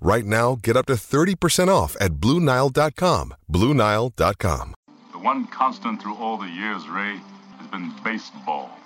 Right now, get up to 30% off at BlueNile.com. BlueNile.com. The one constant through all the years, Ray, has been baseball.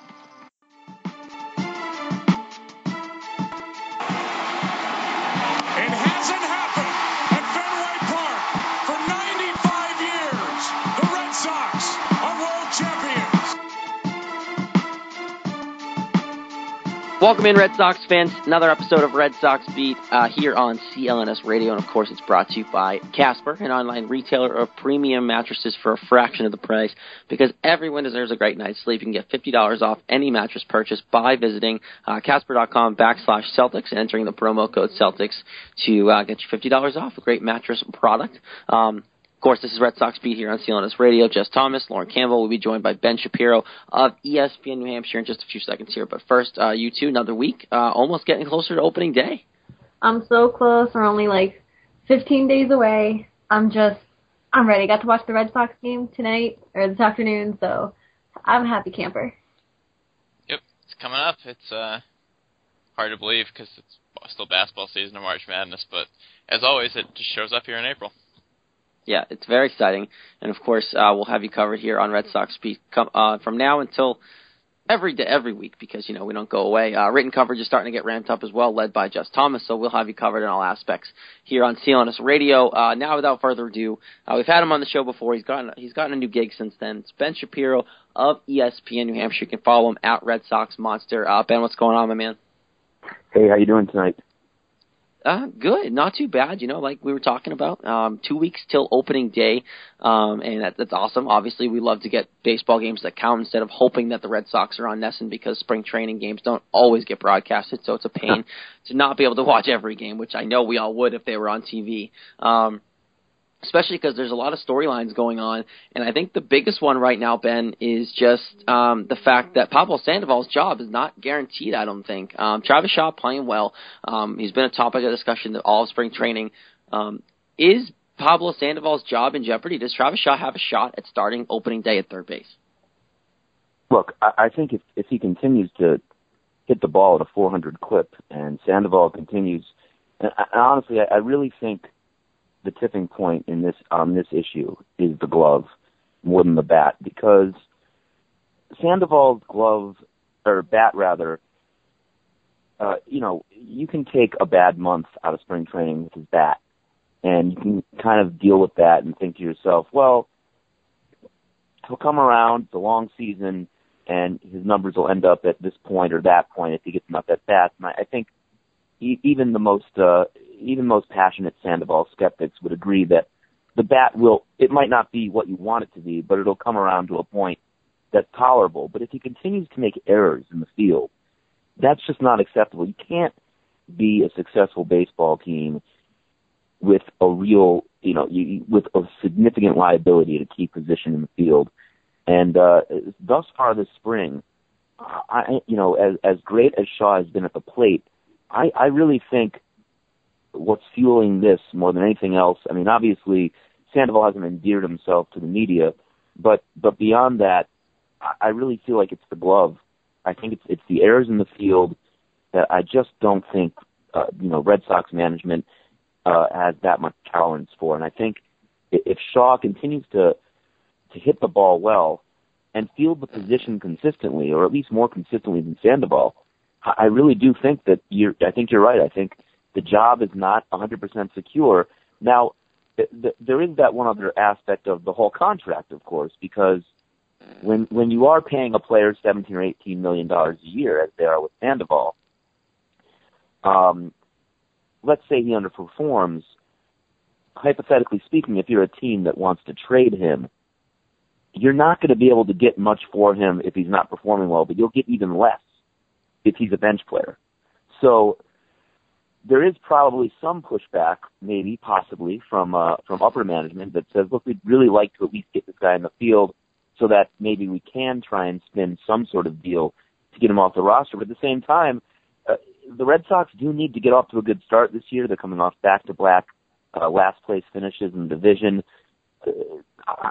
Welcome in, Red Sox fans. Another episode of Red Sox Beat uh, here on CLNS Radio, and of course, it's brought to you by Casper, an online retailer of premium mattresses for a fraction of the price. Because everyone deserves a great night's sleep, you can get fifty dollars off any mattress purchase by visiting uh, Casper.com backslash Celtics and entering the promo code Celtics to uh, get you fifty dollars off a great mattress product. Um, course, this is Red Sox Beat here on CLNS Radio. Jess Thomas, Lauren Campbell will be joined by Ben Shapiro of ESPN New Hampshire in just a few seconds here. But first, uh, you two, another week, uh, almost getting closer to opening day. I'm so close. We're only like 15 days away. I'm just, I'm ready. Got to watch the Red Sox game tonight or this afternoon, so I'm a happy camper. Yep, it's coming up. It's uh, hard to believe because it's still basketball season of March Madness, but as always, it just shows up here in April. Yeah, it's very exciting, and of course, uh, we'll have you covered here on Red Sox com- uh, from now until every day, every week, because you know we don't go away. Uh, written coverage is starting to get ramped up as well, led by Jess Thomas. So we'll have you covered in all aspects here on CLNS Radio. Uh, now, without further ado, uh, we've had him on the show before. He's gotten he's gotten a new gig since then. It's Ben Shapiro of ESPN New Hampshire. You can follow him at Red Sox Monster. Uh, ben, what's going on, my man? Hey, how you doing tonight? Uh, good, not too bad. You know, like we were talking about, um, two weeks till opening day, um, and that, that's awesome. Obviously, we love to get baseball games that count instead of hoping that the Red Sox are on NESN because spring training games don't always get broadcasted, so it's a pain to not be able to watch every game, which I know we all would if they were on TV. Um, especially because there's a lot of storylines going on. And I think the biggest one right now, Ben, is just um, the fact that Pablo Sandoval's job is not guaranteed. I don't think. Um, Travis Shaw playing well. Um, he's been a topic of discussion all of spring training. Um, is Pablo Sandoval's job in jeopardy? Does Travis Shaw have a shot at starting opening day at third base? Look, I, I think if if he continues to hit the ball at a 400 clip, and Sandoval continues, and, and honestly, I, I really think the tipping point in this on this issue is the glove more than the bat because Sandoval's glove or bat rather uh you know you can take a bad month out of spring training with his bat and you can kind of deal with that and think to yourself well he'll come around the long season and his numbers will end up at this point or that point if he gets enough at bats and I, I think even the most uh even most passionate Sandoval skeptics would agree that the bat will it might not be what you want it to be, but it'll come around to a point that's tolerable. But if he continues to make errors in the field, that's just not acceptable. You can't be a successful baseball team with a real, you know, you, with a significant liability to keep position in the field. And uh, thus far this spring, I, you know, as as great as Shaw has been at the plate, I, I really think what's fueling this more than anything else. I mean, obviously Sandoval hasn't endeared himself to the media, but but beyond that, I, really feel like it's the glove. I think it's it's the errors in the field that I just don't think uh, you know Red Sox management uh, has that much tolerance for. And I think if Shaw continues to to hit the ball well and field the position consistently, or at least more consistently than Sandoval, I I really do think that you're. I think you're right. I think the job is not 100% secure. Now, th- th- there is that one other aspect of the whole contract, of course, because when when you are paying a player seventeen or eighteen million dollars a year, as they are with Sandoval, um, let's say he underperforms. Hypothetically speaking, if you're a team that wants to trade him, you're not going to be able to get much for him if he's not performing well, but you'll get even less if he's a bench player. So there is probably some pushback, maybe, possibly, from uh, from upper management that says, look, we'd really like to at least get this guy in the field so that maybe we can try and spin some sort of deal to get him off the roster. But at the same time, uh, the Red Sox do need to get off to a good start this year. They're coming off back-to-back uh, last place finishes in the division. Uh,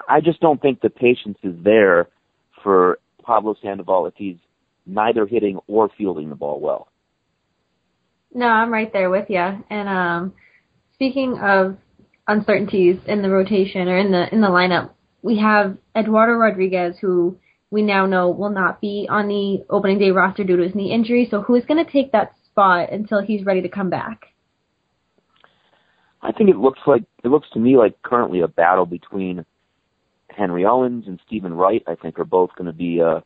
I just don't think the patience is there for Pablo Sandoval if he's neither hitting or fielding the ball well. No, I'm right there with you. And um, speaking of uncertainties in the rotation or in the in the lineup, we have Eduardo Rodriguez, who we now know will not be on the opening day roster due to his knee injury. So who is going to take that spot until he's ready to come back? I think it looks like it looks to me like currently a battle between Henry Owens and Steven Wright. I think are both going to be uh,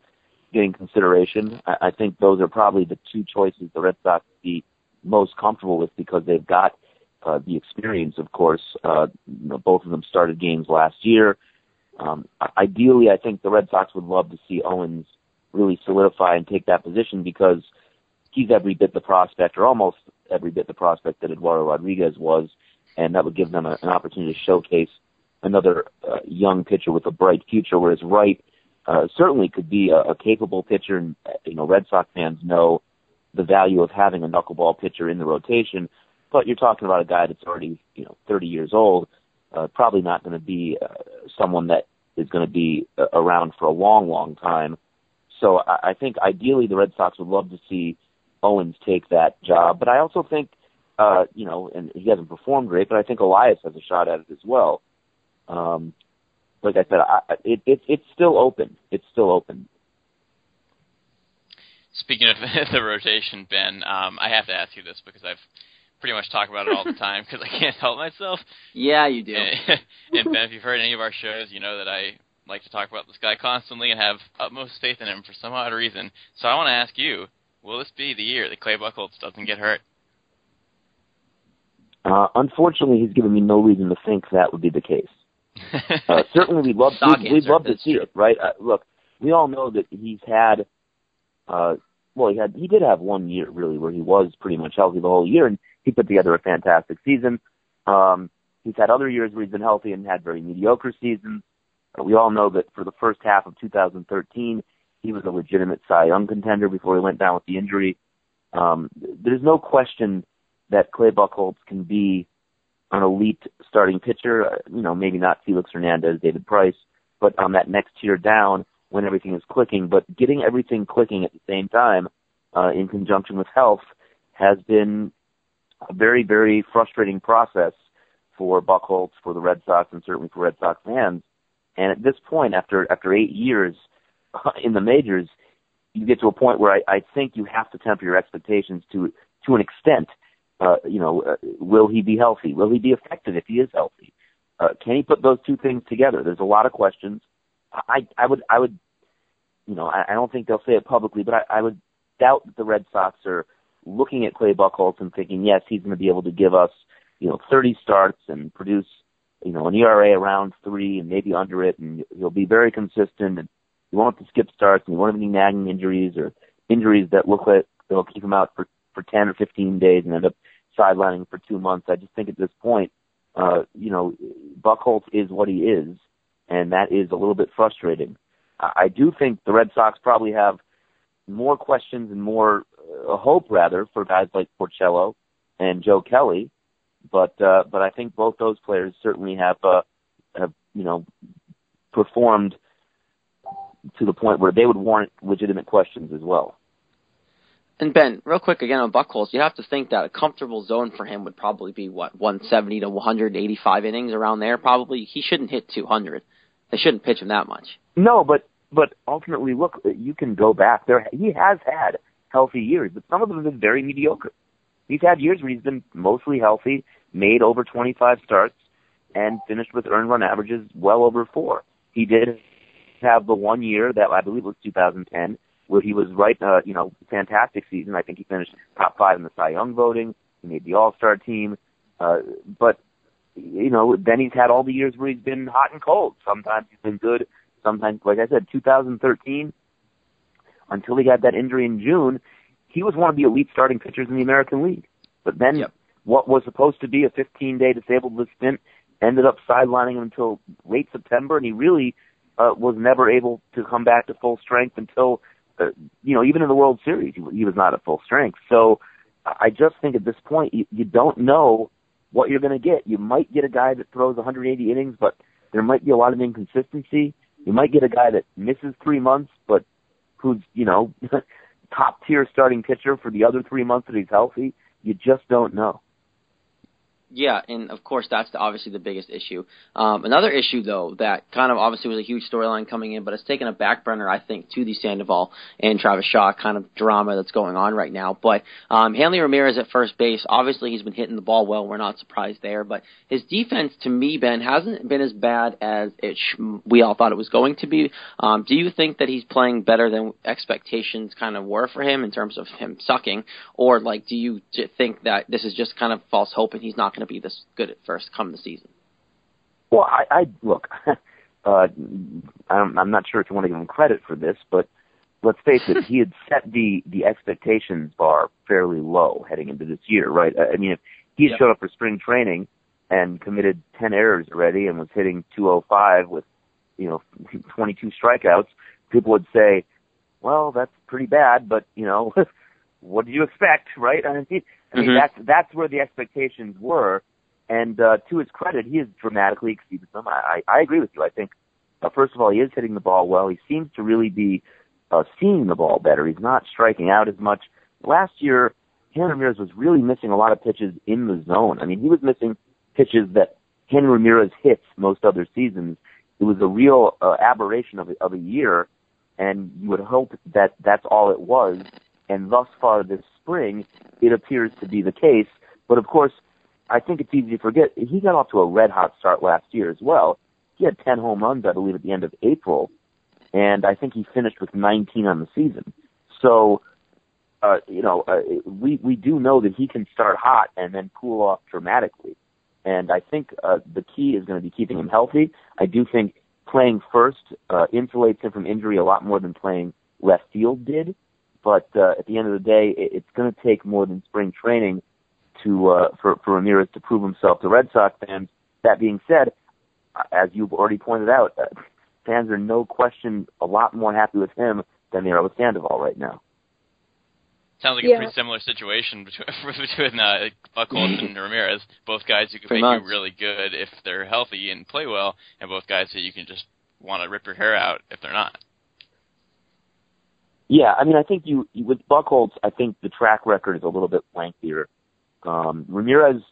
getting consideration. I, I think those are probably the two choices the Red Sox be most comfortable with because they've got uh, the experience. Of course, uh, you know, both of them started games last year. Um, ideally, I think the Red Sox would love to see Owens really solidify and take that position because he's every bit the prospect, or almost every bit the prospect that Eduardo Rodriguez was, and that would give them a, an opportunity to showcase another uh, young pitcher with a bright future. Whereas Wright uh, certainly could be a, a capable pitcher, and you know Red Sox fans know the value of having a knuckleball pitcher in the rotation. But you're talking about a guy that's already you know 30 years old uh, probably not going to be uh, someone that is going to be uh, around for a long, long time. So I, I think ideally the Red Sox would love to see Owens take that job, but I also think, uh, you know, and he hasn't performed great, but I think Elias has a shot at it as well. Um, like I said, I, it, it, it's still open. It's still open. Speaking of the rotation, Ben, um, I have to ask you this because I've pretty much talk about it all the time because I can't help myself. Yeah, you do. And, and Ben, if you've heard any of our shows, you know that I like to talk about this guy constantly and have utmost faith in him for some odd reason. So I want to ask you, will this be the year that Clay Buchholz doesn't get hurt? Uh, unfortunately, he's given me no reason to think that would be the case. uh, certainly, we'd love we'd, we'd love to see true. it, right? Uh, look, we all know that he's had, uh, well, he had he did have one year really where he was pretty much healthy the whole year, and he put together a fantastic season. Um, he's had other years where he's been healthy and had very mediocre seasons. Uh, we all know that for the first half of 2013, he was a legitimate Cy Young contender before he went down with the injury. Um, there's no question that Clay Buchholz can be an elite starting pitcher. Uh, you know, maybe not Felix Hernandez, David Price, but on that next tier down when everything is clicking. But getting everything clicking at the same time, uh, in conjunction with health, has been a very, very frustrating process for Buchholz, for the Red Sox, and certainly for Red Sox fans. And at this point, after after eight years in the majors, you get to a point where I, I think you have to temper your expectations to to an extent. Uh, you know, uh, will he be healthy? Will he be effective if he is healthy? Uh, can he put those two things together? There's a lot of questions. I I would I would, you know, I, I don't think they'll say it publicly, but I, I would doubt that the Red Sox are looking at Clay Buchholz and thinking, yes, he's going to be able to give us, you know, 30 starts and produce, you know, an ERA around three and maybe under it, and he'll be very consistent. And he won't have to skip starts, and he won't have any nagging injuries or injuries that look like they'll keep him out for for 10 or 15 days and end up sidelining for two months. I just think at this point, uh, you know, Buchholz is what he is, and that is a little bit frustrating. I do think the Red Sox probably have more questions and more uh, hope rather for guys like Porcello and Joe Kelly, but uh, but I think both those players certainly have uh, have you know performed to the point where they would warrant legitimate questions as well. And Ben, real quick again on Buchholz, you have to think that a comfortable zone for him would probably be what 170 to 185 innings around there. Probably he shouldn't hit 200. They shouldn't pitch him that much. No, but but ultimately, look, you can go back. There, he has had healthy years, but some of them have been very mediocre. He's had years where he's been mostly healthy, made over 25 starts, and finished with earned run averages well over four. He did have the one year that I believe was 2010 where he was right, uh, you know, fantastic season. I think he finished top five in the Cy Young voting. He made the All Star team. Uh, but you know, then he's had all the years where he's been hot and cold. Sometimes he's been good. Sometimes, like I said, 2013, until he had that injury in June, he was one of the elite starting pitchers in the American League. But then, Yep. what was supposed to be a 15-day disabled list stint ended up sidelining him until late September, and he really uh, was never able to come back to full strength until, uh, you know, even in the World Series, he, he was not at full strength. So, I just think at this point, you, you don't know what you're going to get. You might get a guy that throws 180 innings, but there might be a lot of inconsistency. You might get a guy that misses three months, but who's, you know, top tier starting pitcher for the other three months that he's healthy. You just don't know. Yeah, and of course that's the, obviously the biggest issue. Um, another issue though that kind of obviously was a huge storyline coming in, but it's taken a back burner I think to the Sandoval and Travis Shaw kind of drama that's going on right now. But um, Hanley Ramirez at first base, obviously he's been hitting the ball well. We're not surprised there, but his defense to me, Ben, hasn't been as bad as it sh- we all thought it was going to be. Um, do you think that he's playing better than expectations kind of were for him in terms of him sucking, or like do you think that this is just kind of false hope and he's not going to be this good at first come the season? Well, I, I look. uh, I'm, I'm not sure if you want to give him credit for this, but let's face it, he had set the the expectations bar fairly low heading into this year, right? I mean, if he had Yep. showed up for spring training and committed 10 errors already and was hitting 205 with, you know, 22 strikeouts, people would say, well, that's pretty bad, but, you know, what do you expect, right? I mean, I mean Mhm. that's, that's where the expectations were. And, uh, to his credit, he has dramatically exceeded them. I, I, I agree with you. I think, uh, first of all, he is hitting the ball well. He seems to really be, uh, seeing the ball better. He's not striking out as much. Last year, Hanley Ramirez was really missing a lot of pitches in the zone. I mean, he was missing pitches that Hanley Ramirez hits most other seasons. It was a real uh, aberration of of a year, and you would hope that that's all it was. And thus far this spring, it appears to be the case. But of course, I think it's easy to forget he got off to a red hot start last year as well. He had 10 home runs, I believe, at the end of April, and I think he finished with 19 on the season. So, uh, you know, uh, we we do know that he can start hot and then cool off dramatically. And I think uh, the key is going to be keeping him healthy. I do think playing first uh, insulates him from injury a lot more than playing left field did. But uh, at the end of the day, it, it's going to take more than spring training to uh, for for Ramirez to prove himself to Red Sox fans. That being said, uh, as you've already pointed out, uh, fans are no question a lot more happy with him than they are with Sandoval right now. Sounds like Yeah. a pretty similar situation between between uh, Buchholz and Ramirez. Both guys who can Pretty make much. you really good if they're healthy and play well, and both guys that you can just want to rip your hair out if they're not. Yeah, I mean, I think you with Buchholz, I think the track record is a little bit lengthier. Um, Ramirez,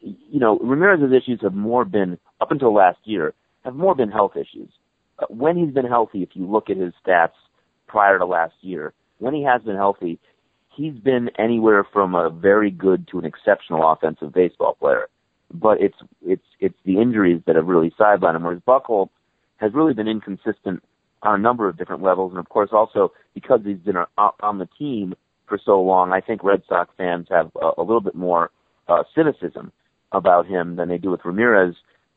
you know, Ramirez's issues have more been up until last year have more been health issues. Uh, when he's been healthy, if you look at his stats prior to last year, when he has been healthy, he's been anywhere from a very good to an exceptional offensive baseball player. But it's it's it's the injuries that have really sidelined him. Whereas Buchholz has really been inconsistent on a number of different levels, and of course also because he's been on the team for so long, I think Red Sox fans have a, a little bit more uh, cynicism about him than they do with Ramirez.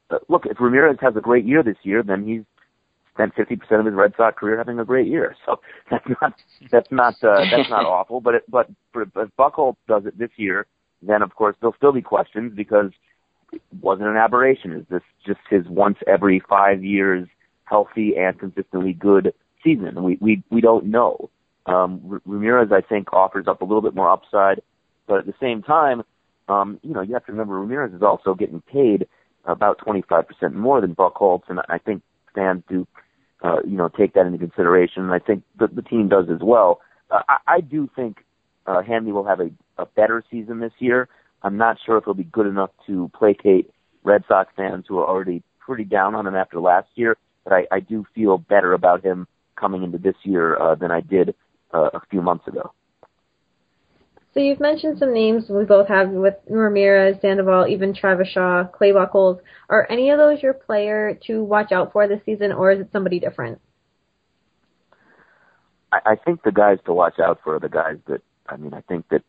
But look, if Ramirez has a great year this year, then he's spent 50% of his Red Sox career having a great year. So that's not that's not uh, that's not awful. But it, but if Buchholz does it this year, then of course there'll still be questions because it wasn't an aberration. Is this just his once every five years healthy and consistently good season? We we we don't know. Um, Ramirez, I think, offers up a little bit more upside, but at the same time, um, you know, you have to remember Ramirez is also getting paid about 25% more than Buchholz, and I think fans do, uh, you know, take that into consideration, and I think the, the team does as well. Uh, I, I do think uh, Hanley will have a, a better season this year. I'm not sure if he'll be good enough to placate Red Sox fans who are already pretty down on him after last year, but I, I do feel better about him coming into this year uh, than I did uh, a few months ago. So you've mentioned some names we both have with Ramirez, Sandoval, even Travis Shaw, Clay Buchholz. Are any of those your player to watch out for this season, or is it somebody different? I, I think the guys to watch out for are the guys that I mean. I think that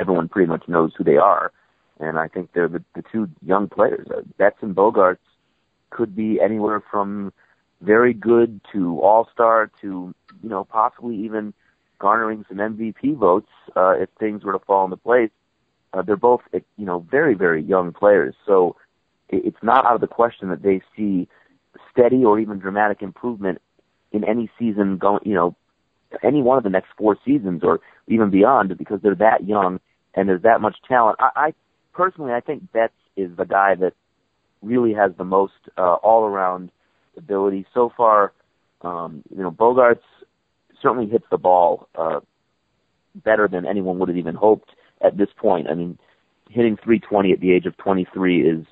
everyone pretty much knows who they are, and I think they're the, the two young players. Uh, Betts and Bogaerts could be anywhere from very good to all star to you know possibly even garnering some MVP votes uh, if things were to fall into place. Uh, they're both you know very very young players, so it's not out of the question that they see steady or even dramatic improvement in any season going you know any one of the next four seasons or even beyond because they're that young and there's that much talent. I, I personally I think Betts is the guy that really has the most uh, all around ability so far. Um, you know, Bogaerts certainly hits the ball uh, better than anyone would have even hoped at this point. I mean, hitting 320 at the age of 23 is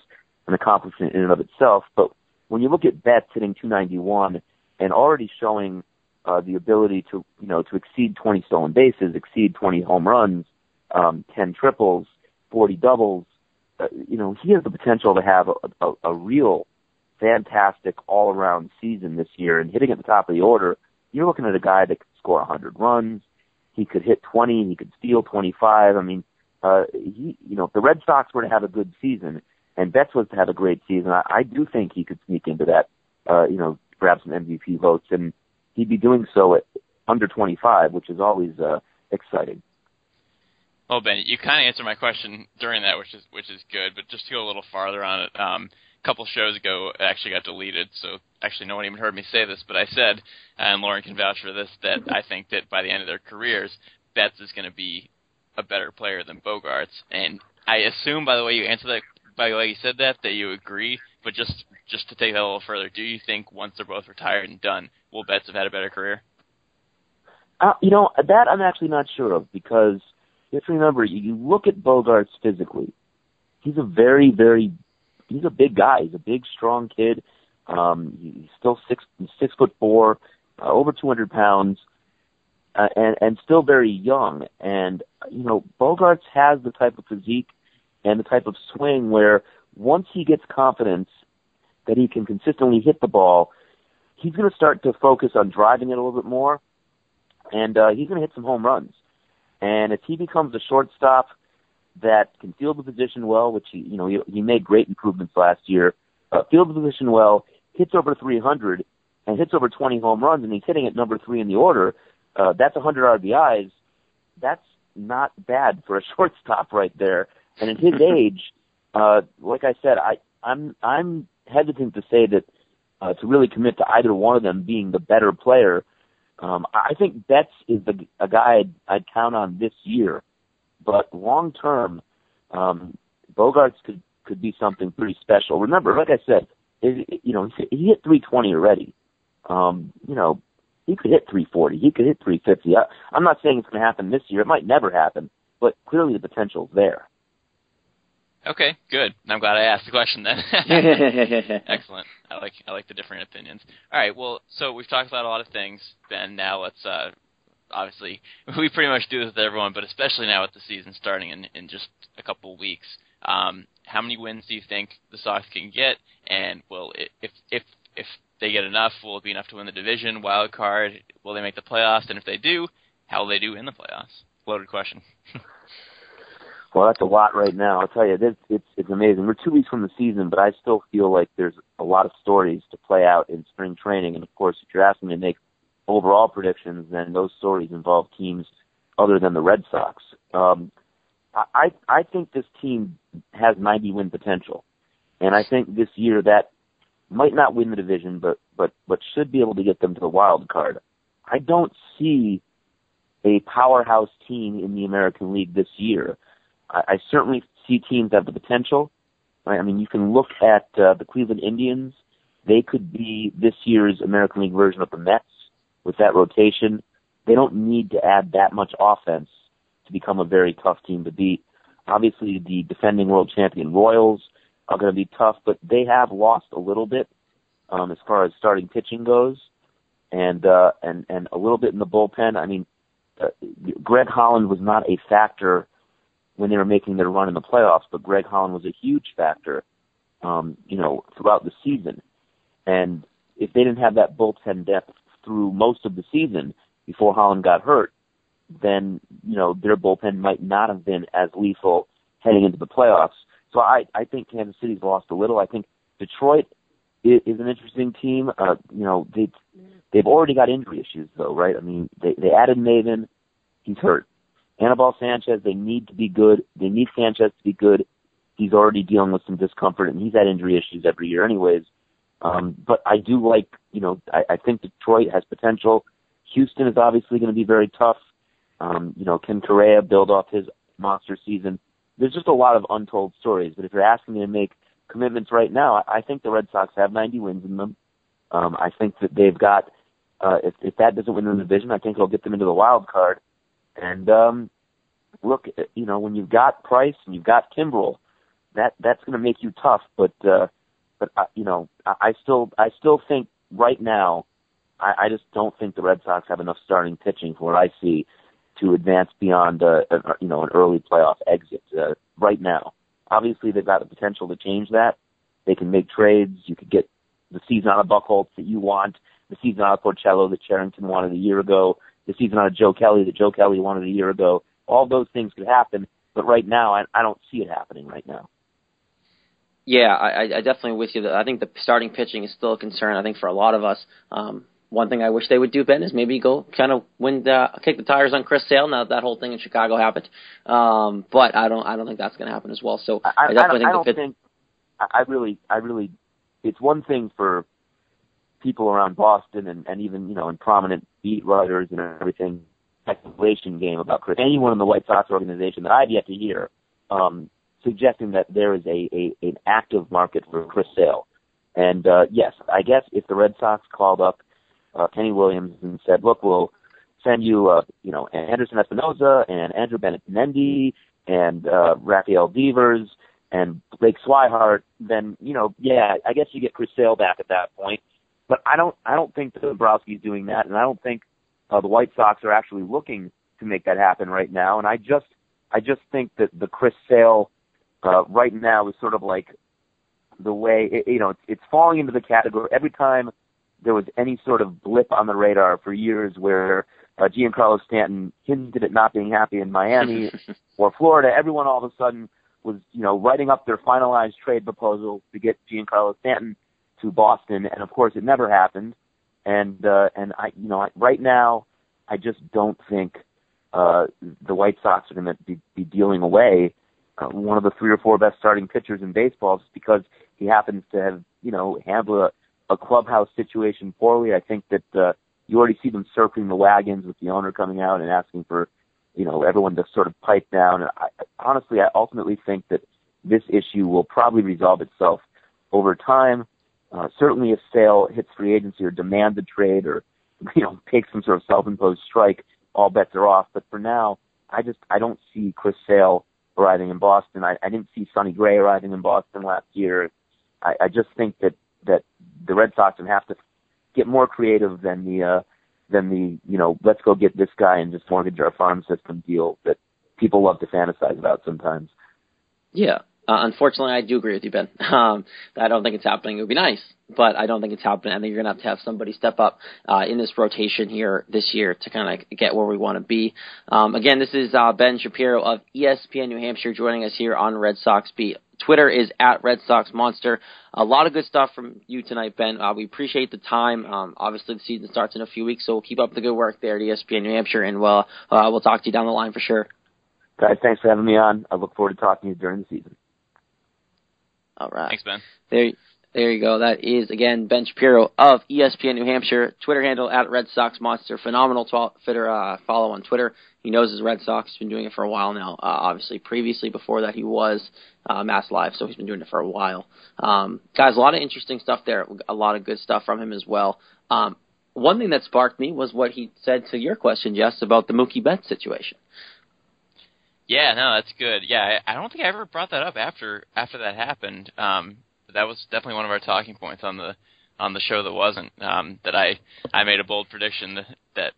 an accomplishment in and of itself. But when you look at Betts hitting 291 and already showing uh, the ability to, you know, to exceed 20 stolen bases, exceed 20 home runs, um, 10 triples, 40 doubles, uh, you know, he has the potential to have a, a, a real fantastic all-around season this year. And hitting at the top of the order, you're looking at a guy that could score 100 runs. He could hit 20. He could steal 25. I mean, uh, he, you know, if the Red Sox were to have a good season and Betts was to have a great season, I, I do think he could sneak into that, uh, you know, grab some MVP votes, and he'd be doing so at under 25, which is always uh, exciting. Well, Ben, you kind of answered my question during that, which is which is good. But just to go a little farther on it, um, couple shows ago, actually got deleted. So actually, no one even heard me say this, but I said, and Lauren can vouch for this, that I think that by the end of their careers, Betts is going to be a better player than Bogaerts. And I assume, by the way you answered that, by the way you said that, that you agree. But just just to take that a little further, do you think once they're both retired and done, will Betts have had a better career? Uh, you know that I'm actually not sure of because just remember, you look at Bogaerts physically. He's a very, very, he's a big guy. He's a big, strong kid. Um, he's still six, six foot four, uh, over 200 pounds, uh, and and still very young. And you know, Bogaerts has the type of physique and the type of swing where once he gets confidence that he can consistently hit the ball, he's going to start to focus on driving it a little bit more, and uh, he's going to hit some home runs. And if he becomes a shortstop that can field the position well, which he, you know, he, he made great improvements last year, uh, field the position well, hits over 300, and hits over 20 home runs, and he's hitting at number three in the order, uh, that's 100 RBIs. That's not bad for a shortstop right there. And at his age, uh, like I said, I, I'm I'm hesitant to say that uh, to really commit to either one of them being the better player um, I think Betts is the, a guy I'd, I'd count on this year, but long term, um, Bogaerts could could be something pretty special. Remember, like I said, it, you know he hit 320 already. Um, you know, he could hit 340. He could hit 350. I, I'm not saying it's going to happen this year. It might never happen, but clearly the potential's there. Okay, good. I'm glad I asked the question then. Excellent. I like I like the different opinions. All right, well, so we've talked about a lot of things, Ben. Now let's uh obviously we pretty much do this with everyone, but especially now with the season starting in in just a couple weeks. Um, how many wins do you think the Sox can get? And will it, if if if they get enough, will it be enough to win the division, wild card? Will they make the playoffs? And if they do, how will they do in the playoffs? Loaded question. Well, that's a lot right now. I'll tell you, it's it's it's amazing. We're two weeks from the season, but I still feel like there's a lot of stories to play out in spring training. And of course, if you're asking me to make overall predictions, then those stories involve teams other than the Red Sox. Um, I I think this team has 90 win potential, and I think this year that might not win the division, but but but should be able to get them to the wild card. I don't see a powerhouse team in the American League this year. I, I certainly see teams have the potential. Right? I mean, you can look at uh, the Cleveland Indians. They could be this year's American League version of the Mets with that rotation. They don't need to add that much offense to become a very tough team to beat. Obviously, the defending world champion Royals are going to be tough, but they have lost a little bit um, as far as starting pitching goes, and uh, and and a little bit in the bullpen. I mean, uh, Greg Holland was not a factor when they were making their run in the playoffs, but Greg Holland was a huge factor, um, you know, throughout the season. And if they didn't have that bullpen depth through most of the season before Holland got hurt, then you know their bullpen might not have been as lethal heading into the playoffs. So I I think Kansas City's lost a little. I think Detroit is, is an interesting team. Uh, you know they they've already got injury issues though, right? I mean they they added Maybin, he's hurt. Anibal Sanchez, they need to be good. They need Sanchez to be good. He's already dealing with some discomfort, and he's had injury issues every year, anyways. Um, but I do like, you know, I, I think Detroit has potential. Houston is obviously going to be very tough. Um, you know, can Correa build off his monster season? There's just a lot of untold stories. But if you're asking me to make commitments right now, I, I think the Red Sox have 90 wins in them. Um, I think that they've got. Uh, if, if that doesn't win the division, I think it'll get them into the wild card. And um, look, you know, when you've got Price and you've got Kimbrel, that that's going to make you tough. But uh, but uh, you know, I, I still I still think right now, I, I just don't think the Red Sox have enough starting pitching for what I see to advance beyond uh, a, you know an early playoff exit uh, right now. Obviously, they've got the potential to change that. They can make trades. You could get the season out of Buchholz that you want, the season out of Porcello that Cherington wanted a year ago, the season out of Joe Kelly that Joe Kelly wanted a year ago. All those things could happen, but right now, I, I don't see it happening right now. Yeah, I, I definitely with you. That I think the starting pitching is still a concern. I think for a lot of us, um, one thing I wish they would do, Ben, is maybe go kind of win the kick the tires on Chris Sale. Now that, that whole thing in Chicago happened, um, but I don't I don't think that's going to happen as well. So I, I definitely I think, I don't think I really I really it's one thing for people around Boston and, and even you know and prominent beat writers and everything speculation game about Chris. Anyone in the White Sox organization that I've yet to hear um, suggesting that there is a, a an active market for Chris Sale. And uh, yes, I guess if the Red Sox called up uh, Kenny Williams and said, "Look, we'll send you, uh, you know, Anderson Espinoza and Andrew Benintendi and uh, Rafael Devers and Blake Swihart," then you know, yeah, I guess you get Chris Sale back at that point. But I don't, I don't think Dombrowski's doing that, and I don't think uh, the White Sox are actually looking to make that happen right now. And I just, I just think that the Chris Sale uh, right now is sort of like the way it, you know it's, it's falling into the category every time there was any sort of blip on the radar for years where uh, Giancarlo Stanton hinted at not being happy in Miami or Florida. Everyone all of a sudden was you know writing up their finalized trade proposal to get Giancarlo Stanton to Boston, and of course it never happened. And uh, and I you know right now I just don't think uh, the White Sox are going to be, be dealing away uh, one of the three or four best starting pitchers in baseball just because he happens to have, you know, handled a, a clubhouse situation poorly. I think that uh, you already see them circling the wagons with the owner coming out and asking for, you know, everyone to sort of pipe down. And I, honestly, I ultimately think that this issue will probably resolve itself over time. Uh, certainly, if Sale hits free agency or demands a trade or, you know, takes some sort of self-imposed strike, all bets are off. But for now, I just I don't see Chris Sale arriving in Boston. I, I didn't see Sonny Gray arriving in Boston last year. I, I just think that that the Red Sox would have to get more creative than the uh, than the you know let's go get this guy and just mortgage our farm system deal that people love to fantasize about sometimes. Yeah, uh, unfortunately, I do agree with you, Ben. Um, I don't think it's happening. It would be nice, but I don't think it's happening. I think you're going to have to have somebody step up uh, in this rotation here this year to kind of get where we want to be. Um, again, this is uh, Ben Shapiro of ESPN New Hampshire joining us here on Red Sox Beat. Twitter is at Red Sox Monster. A lot of good stuff from you tonight, Ben. Uh, we appreciate the time. Um, obviously, the season starts in a few weeks, so we'll keep up the good work there at ESPN New Hampshire, and we'll, uh, we'll talk to you down the line for sure. Guys, thanks for having me on. I look forward to talking to you during the season. All right. Thanks, Ben. There, there you go. That is again Ben Shapiro of ESPN New Hampshire. Twitter handle at Red Sox Monster. Phenomenal Twitter uh, follow on Twitter. He knows his Red Sox. He's been doing it for a while now. Uh, obviously, previously before that he was uh, Mass Live, so he's been doing it for a while. Um, guys, a lot of interesting stuff there. A lot of good stuff from him as well. Um, one thing that sparked me was what he said to your question, Jess, about the Mookie Betts situation. Yeah, no, that's good. Yeah, I, I don't think I ever brought that up after after that happened. Um, that was definitely one of our talking points on the on the show that wasn't. Um, that I I made a bold prediction that, that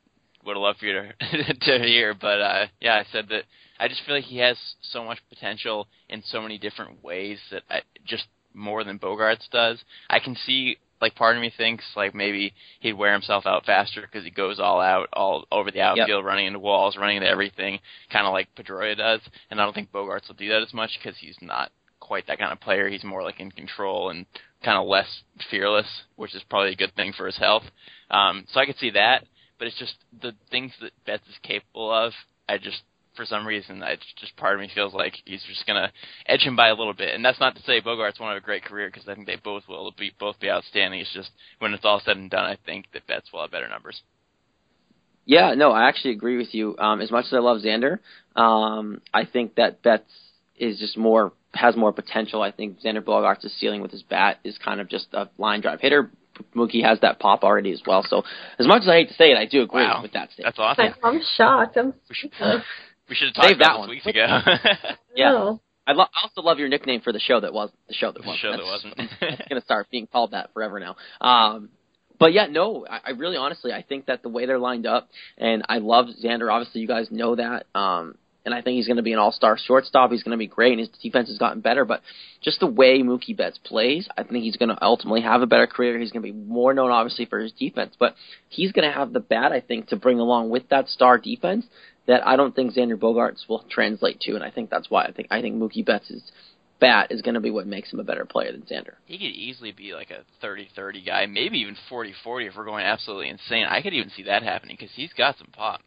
would have loved for you to to hear. But uh, yeah, I said that I just feel like he has so much potential in so many different ways that I, just more than Bogaerts does. I can see like part of me thinks like maybe he'd wear himself out faster because he goes all out, all over the outfield, yep. running into walls, running into everything, kind of like Pedroia does. And I don't think Bogaerts will do that as much because he's not quite that kind of player. He's more like in control and kind of less fearless, which is probably a good thing for his health. Um, so I could see that, but it's just the things that Betts is capable of. I just for some reason, I just part of me feels like he's just gonna edge him by a little bit. And that's not to say Bogaerts won't have a great career because I think they both will be both be outstanding. It's just when it's all said and done, I think that Betts will have better numbers. Yeah, no, I actually agree with you. Um, as much as I love Xander, um, I think that Betts is just more has more potential. I think Xander Bogaerts' ceiling with his bat is kind of just a line drive hitter. Mookie has that pop already as well. So as much as I hate to say it, I do agree wow. with that statement. That's awesome. I'm shocked. I'm we should have talked Save about that one. weeks ago. yeah. No. I, lo- I also love your nickname for the show that was the show that The was. show that wasn't. It's gonna start being called that forever now. Um, but yeah, no, I, I really honestly I think that the way they're lined up, and I love Xander. Obviously, you guys know that. Um, and I think he's going to be an all-star shortstop. He's going to be great, and his defense has gotten better. But just the way Mookie Betts plays, I think he's going to ultimately have a better career. He's going to be more known, obviously, for his defense, but he's going to have the bat, I think, to bring along with that star defense that I don't think Xander Bogaerts will translate to, and I think that's why I think I think Mookie Betts' bat is going to be what makes him a better player than Xander. He could easily be like a 30-30 guy, maybe even 40-40 if we're going absolutely insane. I could even see that happening because he's got some pop.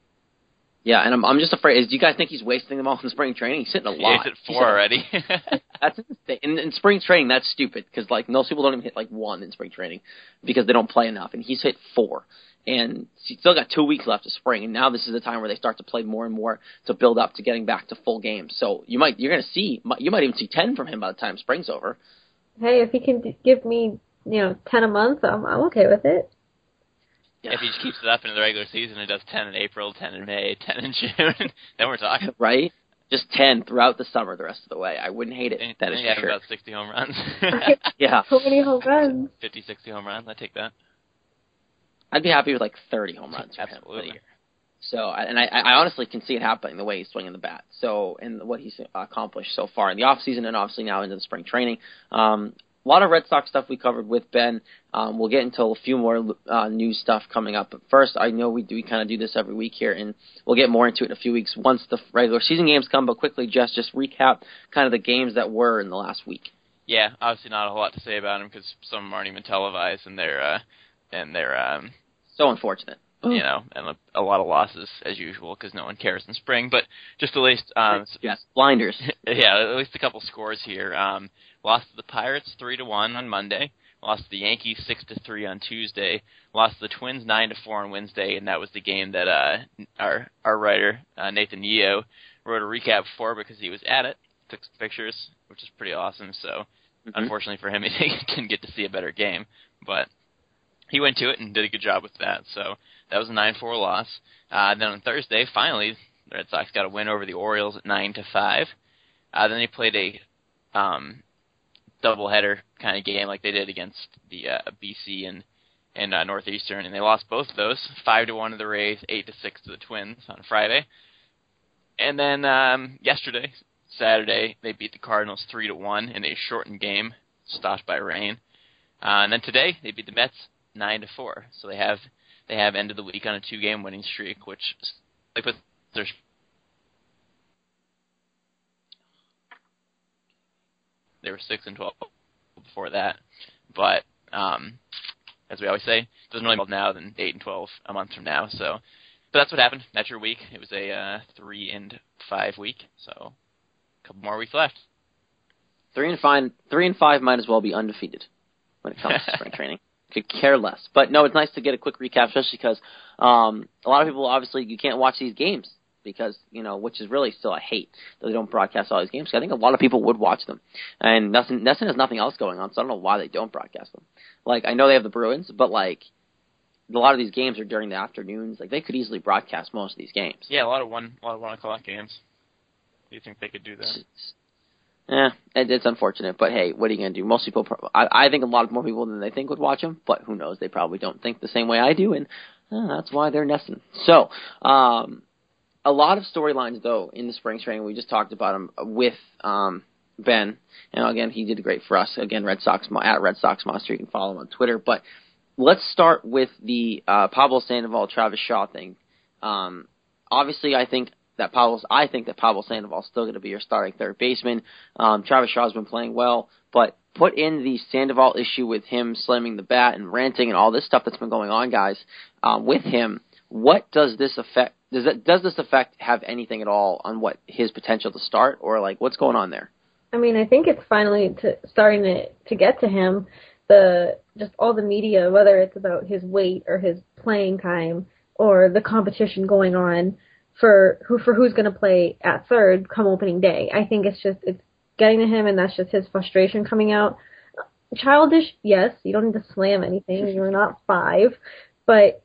Yeah, and I'm I'm just afraid. Is, Do you guys think he's wasting them all in spring training? He's hitting a lot. He's at four already. That's insane. In, in spring training, that's stupid because like most people don't even hit like one in spring training because they don't play enough, and he's hit four. And he's still got two weeks left of spring, and now this is the time where they start to play more and more to build up to getting back to full games. So you might you're going to see you might even see ten from him by the time spring's over. Hey, if he can give me, you know, ten a month, I'm I'm okay with it. Yeah. If he just keeps it up in the regular season and does 10 in April, 10 in May, 10 in June, then we're talking. right? Just ten throughout the summer, the rest of the way. I wouldn't hate it. And, that is and for you sure. about 60 home runs. Yeah, So many home runs. 50, 60 home runs. I take that. I'd be happy with like thirty home runs for him for the year. So, and I, I honestly can see it happening the way he's swinging the bat. So, and what he's accomplished so far in the off season, and obviously now into the spring training. Um, a lot of Red Sox stuff we covered with Ben. Um, we'll get into a few more uh, new stuff coming up. But first, I know we do we kind of do this every week here, and we'll get more into it in a few weeks once the regular season games come. But quickly, just just recap kind of the games that were in the last week. Yeah, obviously not a whole lot to say about them because some aren't even televised, and they're uh, and they're um, So unfortunate. you know, and a, a lot of losses as usual because no one cares in spring. But just at least, um, yes, blinders. yeah, at least a couple scores here. Um, lost to the Pirates three to one on Monday. Lost to the Yankees six to three on Tuesday. Lost to the Twins nine to four on Wednesday, and that was the game that uh, our our writer uh, Nathan Yeo wrote a recap for because he was at it. Took some pictures, which is pretty awesome. So Mhm. unfortunately for him, he didn't get to see a better game, but he went to it and did a good job with that. So that was a nine four loss. Uh, then on Thursday, finally, the Red Sox got a win over the Orioles at nine to five. Uh, then they played a um, doubleheader kind of game like they did against the uh, BC and and uh, Northeastern, and they lost both of those five to one to the Rays, eight to six to the Twins on Friday. And then um, yesterday, Saturday, they beat the Cardinals three to one in a shortened game stopped by rain. Uh, and then today they beat the Mets nine to four. So they have they have ended the week on a two game winning streak, which they put their they were six and twelve before that. But um, as we always say, it doesn't really matter now than eight and twelve a month from now. So, but that's what happened. That's your week. It was a uh, three and five week. So, a couple more weeks left. Three and five, three and five might as well be undefeated when it comes to spring training. Could care less. But no, it's nice to get a quick recap, especially because um, a lot of people obviously you can't watch these games because you know, which is really still a hate that they don't broadcast all these games. I think a lot of people would watch them, and NESN, NESN has nothing else going on, so I don't know why they don't broadcast them. Like I know they have the Bruins, but like a lot of these games are during the afternoons. Like they could easily broadcast most of these games. Yeah, a lot of one, a lot of one o'clock games. Do you think they could do that? Yeah, it, it's unfortunate, but hey, what are you gonna do? Most people, I, I think a lot more people than they think would watch them, but who knows? They probably don't think the same way I do, and uh, that's why they're nesting. So, um, a lot of storylines though in the spring training. We just talked about them with um, Ben, and again he did great for us. Again, Red Sox at Red Sox Monster. You can follow him on Twitter. But let's start with the uh, Pablo Sandoval Travis Shaw thing. Um, obviously, I think that Pablo's. I think that Pablo Sandoval is still going to be your starting third baseman. Um, Travis Shaw's been playing well, but put in the Sandoval issue with him slamming the bat and ranting and all this stuff that's been going on, guys, um, with him. What does this affect? Does that does this effect have anything at all on what his potential to start, or like what's going on there? I mean, I think it's finally to, starting to to get to him. The just all the media, whether it's about his weight or his playing time or the competition going on for who for who's going to play at third come opening day. I think it's just it's getting to him, and that's just his frustration coming out. Childish, yes. You don't need to slam anything. You're not five, but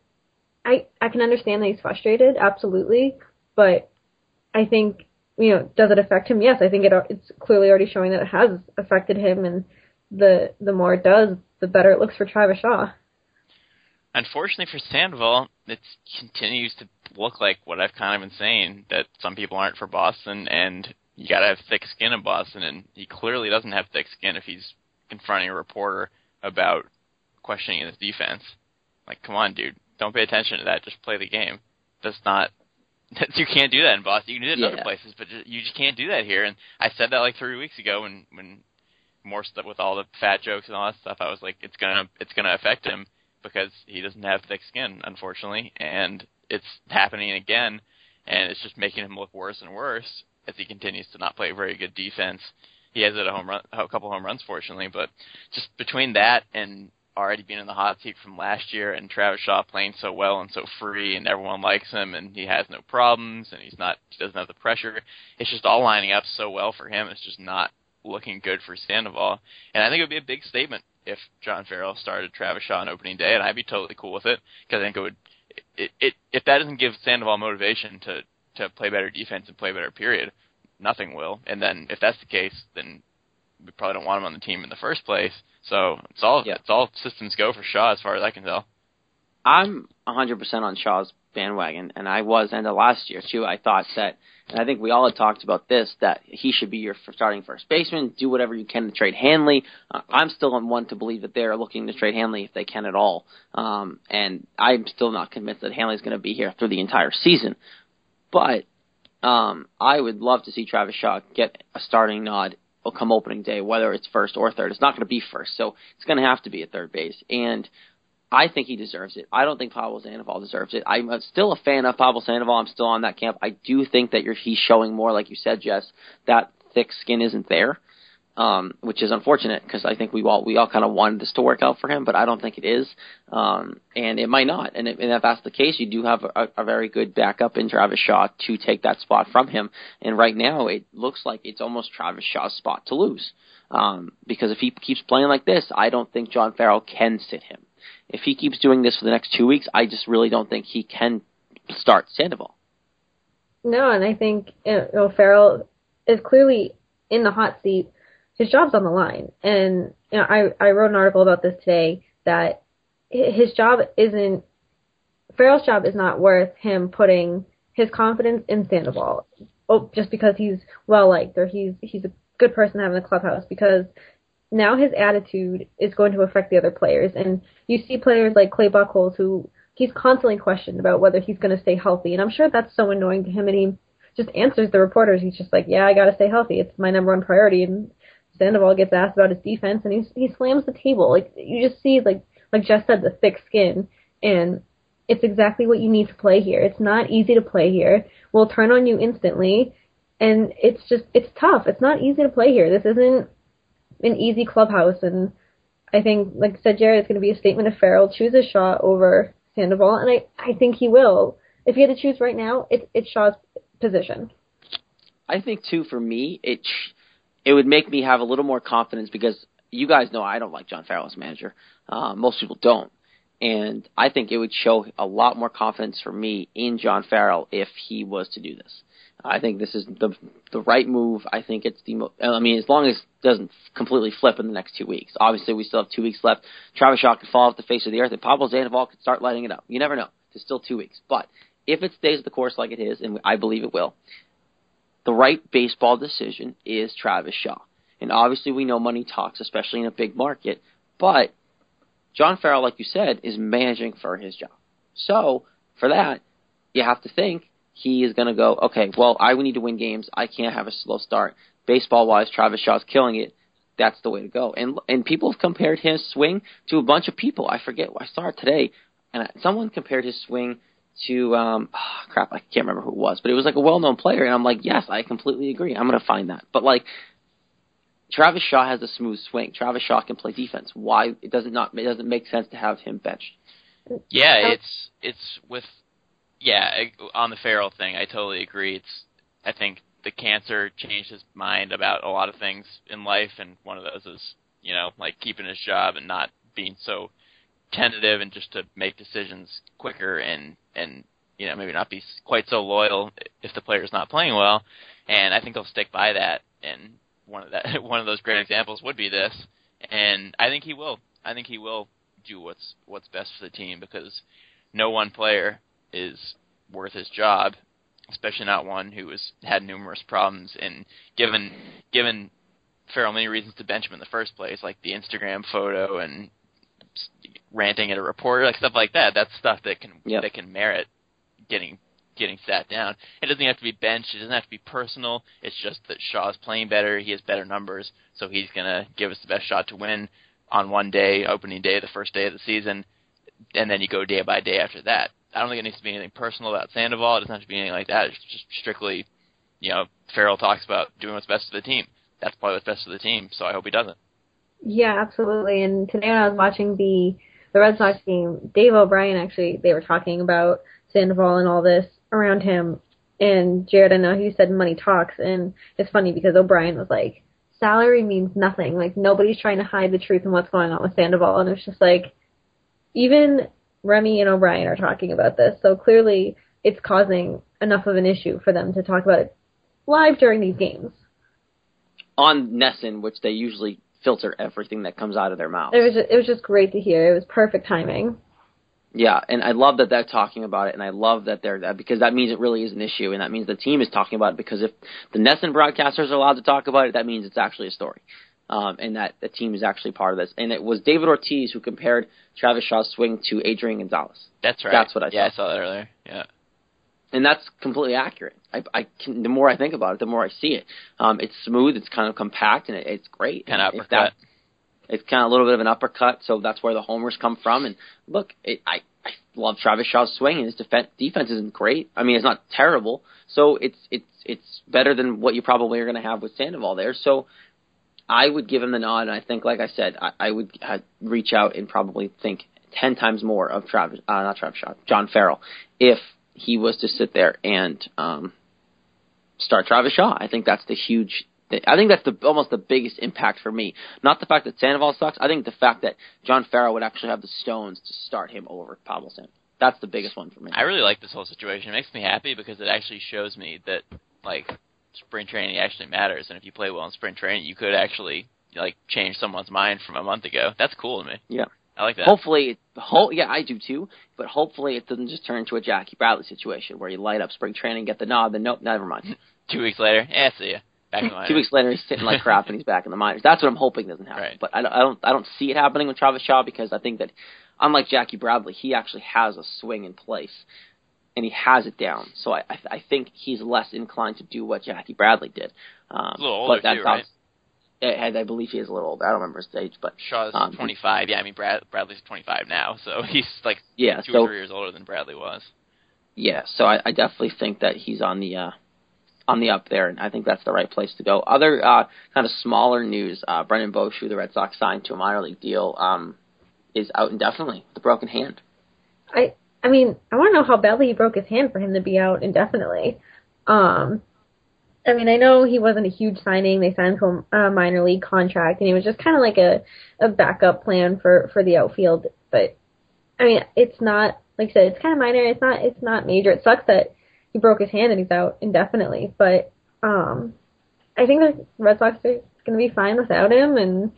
I I can understand that he's frustrated, absolutely. But I think you know, does it affect him? Yes, I think it it's clearly already showing that it has affected him, and the the more it does, the better it looks for Travis Shaw. Unfortunately for Sandoval, it continues to look like what I've kind of been saying that some people aren't for Boston, and you got to have thick skin in Boston, and he clearly doesn't have thick skin if he's confronting a reporter about questioning his defense. Like, come on, dude, don't pay attention to that. Just play the game. That's not. you can't do that in Boston. You can do it in yeah. other places, but you just can't do that here. And I said that like three weeks ago when when more stuff with all the fat jokes and all that stuff. I was like, it's gonna it's gonna affect him because he doesn't have thick skin, unfortunately, and it's happening again, and it's just making him look worse and worse as he continues to not play very good defense. He has hit a home run, a couple home runs, fortunately, but just between that and already being in the hot seat from last year, and Travis Shaw playing so well and so free, and everyone likes him, and he has no problems, and he's not, he doesn't have the pressure. It's just all lining up so well for him. It's just not looking good for Sandoval, and I think it would be a big statement if John Farrell started Travis Shaw on opening day, and I'd be totally cool with it because I think it would. It, it if that doesn't give Sandoval motivation to to play better defense and play better, period, nothing will. And then if that's the case, then we probably don't want him on the team in the first place. So it's all yeah. it's all systems go for Shaw as far as I can tell. I'm 100% on Shaw's bandwagon, and I was end of last year too. I thought that, and I think we all had talked about this, that he should be your starting first baseman. Do whatever you can to trade Hanley. Uh, I'm still on one to believe that they're looking to trade Hanley if they can at all, um, and I'm still not convinced that Hanley's going to be here through the entire season. But um, I would love to see Travis Shaw get a starting nod come opening day, whether it's first or third. It's not going to be first, so it's going to have to be at third base. And I think he deserves it. I don't think Pablo Sandoval deserves it. I'm still a fan of Pablo Sandoval. I'm still on that camp. I do think that he's showing more, like you said, Jess, that thick skin isn't there um, which is unfortunate because I think we all we all kind of wanted this to work out for him, but I don't think it is, um, and it might not. And, it, and if that's the case, you do have a, a very good backup in Travis Shaw to take that spot from him. And right now, it looks like it's almost Travis Shaw's spot to lose um, because if he keeps playing like this, I don't think John Farrell can sit him. If he keeps doing this for the next two weeks, I just really don't think he can start Sandoval. No, and I think you know, Farrell is clearly in the hot seat his job's on the line. And you know, I I wrote an article about this today that his job isn't Farrell's job is not worth him putting his confidence in Sandoval. Oh, just because he's well liked or he's he's a good person in the clubhouse because now his attitude is going to affect the other players. And you see players like Clay Buchholz who he's constantly questioned about whether he's going to stay healthy. And I'm sure that's so annoying to him. And he just answers the reporters. He's just like, yeah, I got to stay healthy. It's my number one priority. And Sandoval gets asked about his defense and he he slams the table. Like you just see like like Jess said, the thick skin and it's exactly what you need to play here. It's not easy to play here. We'll turn on you instantly and it's just it's tough. It's not easy to play here. This isn't an easy clubhouse and I think like I said Jared, it's gonna be a statement if Farrell chooses Shaw over Sandoval and I, I think he will. If he had to choose right now, it's it's Shaw's position. I think too for me, it it would make me have a little more confidence because you guys know I don't like John Farrell as manager. Uh, most people don't. And I think it would show a lot more confidence for me in John Farrell if he was to do this. I think this is the the right move. I think it's the. Mo- I mean, as long as it doesn't completely flip in the next two weeks. Obviously, we still have two weeks left. Travis Shaw could fall off the face of the earth, and Pablo Sandoval could start lighting it up. You never know. There's still two weeks, but if it stays the course like it is, and I believe it will, the right baseball decision is Travis Shaw. And obviously, we know money talks, especially in a big market. But John Farrell, like you said, is managing for his job. So for that, you have to think he is going to go. Okay, well, I need to win games. I can't have a slow start. Baseball wise, Travis Shaw's killing it. That's the way to go. And and people have compared his swing to a bunch of people. I forget. I saw it today, and someone compared his swing to um oh, crap. I can't remember who it was, but it was like a well known player. And I'm like, yes, I completely agree. I'm going to find that. But like Travis Shaw has a smooth swing. Travis Shaw can play defense. Why it doesn't not it doesn't make sense to have him benched. Yeah, it's it's with yeah on the Farrell thing. I totally agree. It's I think the cancer changed his mind about a lot of things in life, and one of those is you know like keeping his job and not being so tentative and just to make decisions quicker and and you know maybe not be quite so loyal if the player's not playing well. And I think he'll stick by that. And one of that one of those great examples would be this, and I think he will. I think he will do what's what's best for the team because no one player is worth his job, especially not one who has had numerous problems and given given Farrell many reasons to bench him in the first place, like the Instagram photo and ranting at a reporter, like stuff like that. That's stuff that can yep. that can merit getting getting sat down. It doesn't have to be benched. It doesn't have to be personal. It's just that Shaw's playing better. He has better numbers, so he's gonna give us the best shot to win on one day, opening day, the first day of the season, and then you go day by day after that. I don't think it needs to be anything personal about Sandoval. It doesn't have to be anything like that. It's just strictly, you know, Farrell talks about doing what's best for the team. That's probably what's best for the team. So I hope he doesn't. Yeah, absolutely. And today when I was watching the the Red Sox game, Dave O'Brien actually they were talking about Sandoval and all this around him. And Jared, I know he said money talks, and it's funny because O'Brien was like, salary means nothing. Like nobody's trying to hide the truth and what's going on with Sandoval, and it's just like, even Remy and O'Brien are talking about this, so clearly it's causing enough of an issue for them to talk about it live during these games. On NESN, which they usually filter everything that comes out of their mouth. It was just, it was just great to hear. It was perfect timing. Yeah, and I love that they're talking about it, and I love that they're that because that means it really is an issue, and that means the team is talking about it. Because if the NESN broadcasters are allowed to talk about it, that means it's actually a story, um, and that the team is actually part of this. And it was David Ortiz who compared Travis Shaw's swing to Adrian Gonzalez. That's right. That's what I. Yeah, saw. I saw that earlier. Yeah. And that's completely accurate. I, I can, the more I think about it, the more I see it. Um, it's smooth, it's kind of compact, and it, it's great. Kind of uppercut. That, it's kind of a little bit of an uppercut, so that's where the homers come from. And look, it, I I love Travis Shaw's swing, and his defense defense isn't great. I mean, it's not terrible, so it's it's it's better than what you probably are going to have with Sandoval there. So I would give him the nod, and I think, like I said, I, I would uh, reach out and probably think ten times more of Travis, uh, not Travis Shaw, John Farrell, if he was to sit there and um, start Travis Shaw. I think that's the huge I think that's the almost the biggest impact for me. Not the fact that Sandoval sucks. I think the fact that John Farrell would actually have the stones to start him over Sandoval. That's the biggest one for me. I really like this whole situation. It makes me happy because it actually shows me that like spring training actually matters, and if you play well in spring training, you could actually like change someone's mind from a month ago. That's cool to me. Yeah. I like that. Hopefully, ho- yeah, I do too. But hopefully, it doesn't just turn into a Jackie Bradley situation where you light up spring training, get the nod, then nope, never mind. Two weeks later, yeah, see ya. Two weeks later, he's sitting like crap and he's back in the minors. That's what I'm hoping doesn't happen. Right. But I don't, I don't, I don't see it happening with Travis Shaw because I think that, unlike Jackie Bradley, he actually has a swing in place and he has it down. So I, I, I think he's less inclined to do what Jackie Bradley did. Um, a little older but that's too, right? I, I believe he is a little older. I don't remember his age, but Shaw's um, 25. Yeah, I mean Brad, Bradley's 25 now, so he's like yeah, two so, or three years older than Bradley was. Yeah, so I, I definitely think that he's on the uh, on the up there, and I think that's the right place to go. Other uh, kind of smaller news: uh, Brennan Boesch, who the Red Sox signed to a minor league deal, um, is out indefinitely with a broken hand. I I mean, I want to know how badly he broke his hand for him to be out indefinitely. Um, I mean, I know he wasn't a huge signing. They signed him a minor league contract, and he was just kind of like a a backup plan for for the outfield. But I mean, it's not like I said, it's kind of minor. It's not it's not major. It sucks that he broke his hand and he's out indefinitely. But um, I think the Red Sox are going to be fine without him, and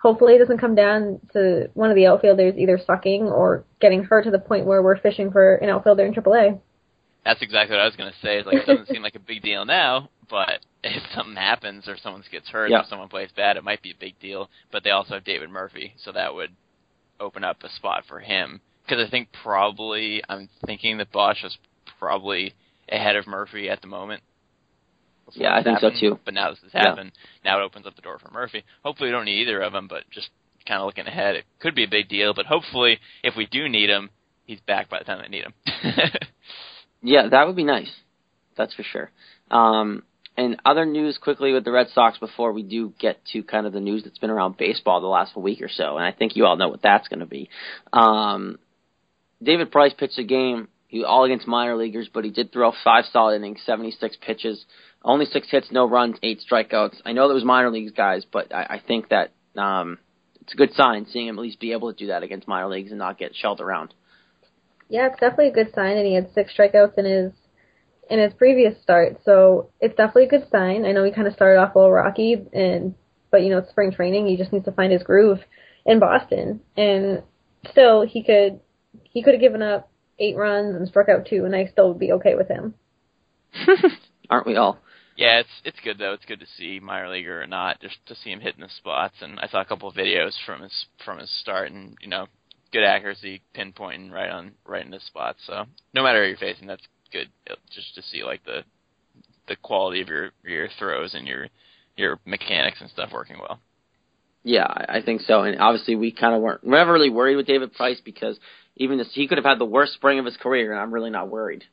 hopefully it doesn't come down to one of the outfielders either sucking or getting hurt to the point where we're fishing for an outfielder in AAA. That's exactly what I was going to say. It's like it doesn't seem like a big deal now, but if something happens or someone gets hurt Yeah. or someone plays bad, it might be a big deal. But they also have David Murphy, so that would open up a spot for him. Because I think probably I'm thinking that Boesch is probably ahead of Murphy at the moment. Before Yeah, I think so, too. But now this has Yeah. happened. Now it opens up the door for Murphy. Hopefully we don't need either of them, but just kind of looking ahead, it could be a big deal. But hopefully, if we do need him, he's back by the time they need him. Yeah, that would be nice. That's for sure. Um, and other news quickly with the Red Sox before we do get to kind of the news that's been around baseball the last week or so, and I think you all know what that's going to be. Um, David Price pitched a game, he all against minor leaguers, but he did throw five solid innings, 76 pitches, only six hits, no runs, eight strikeouts. I know that was minor leagues guys, but I, I think that um, it's a good sign seeing him at least be able to do that against minor leagues and not get shelled around. Yeah, it's definitely a good sign, and he had six strikeouts in his in his previous start, so it's definitely a good sign. I know he kind of started off a little rocky, and but you know spring training. He just needs to find his groove in Boston, and still he could he could have given up eight runs and struck out two, and I still would be okay with him. Aren't we all? Yeah, it's it's good though. It's good to see minor leaguer or not, just to see him hitting the spots. And I saw a couple of videos from his from his start, and you know, good accuracy, pinpointing right on right in the spots. So no matter who you're facing, that's good. uh, Just to see like the the quality of your your throws and your your mechanics and stuff working well. Yeah, I I think so. And obviously, we kind of weren't we're never really worried with David Price because even this, he could have had the worst spring of his career, and I'm really not worried,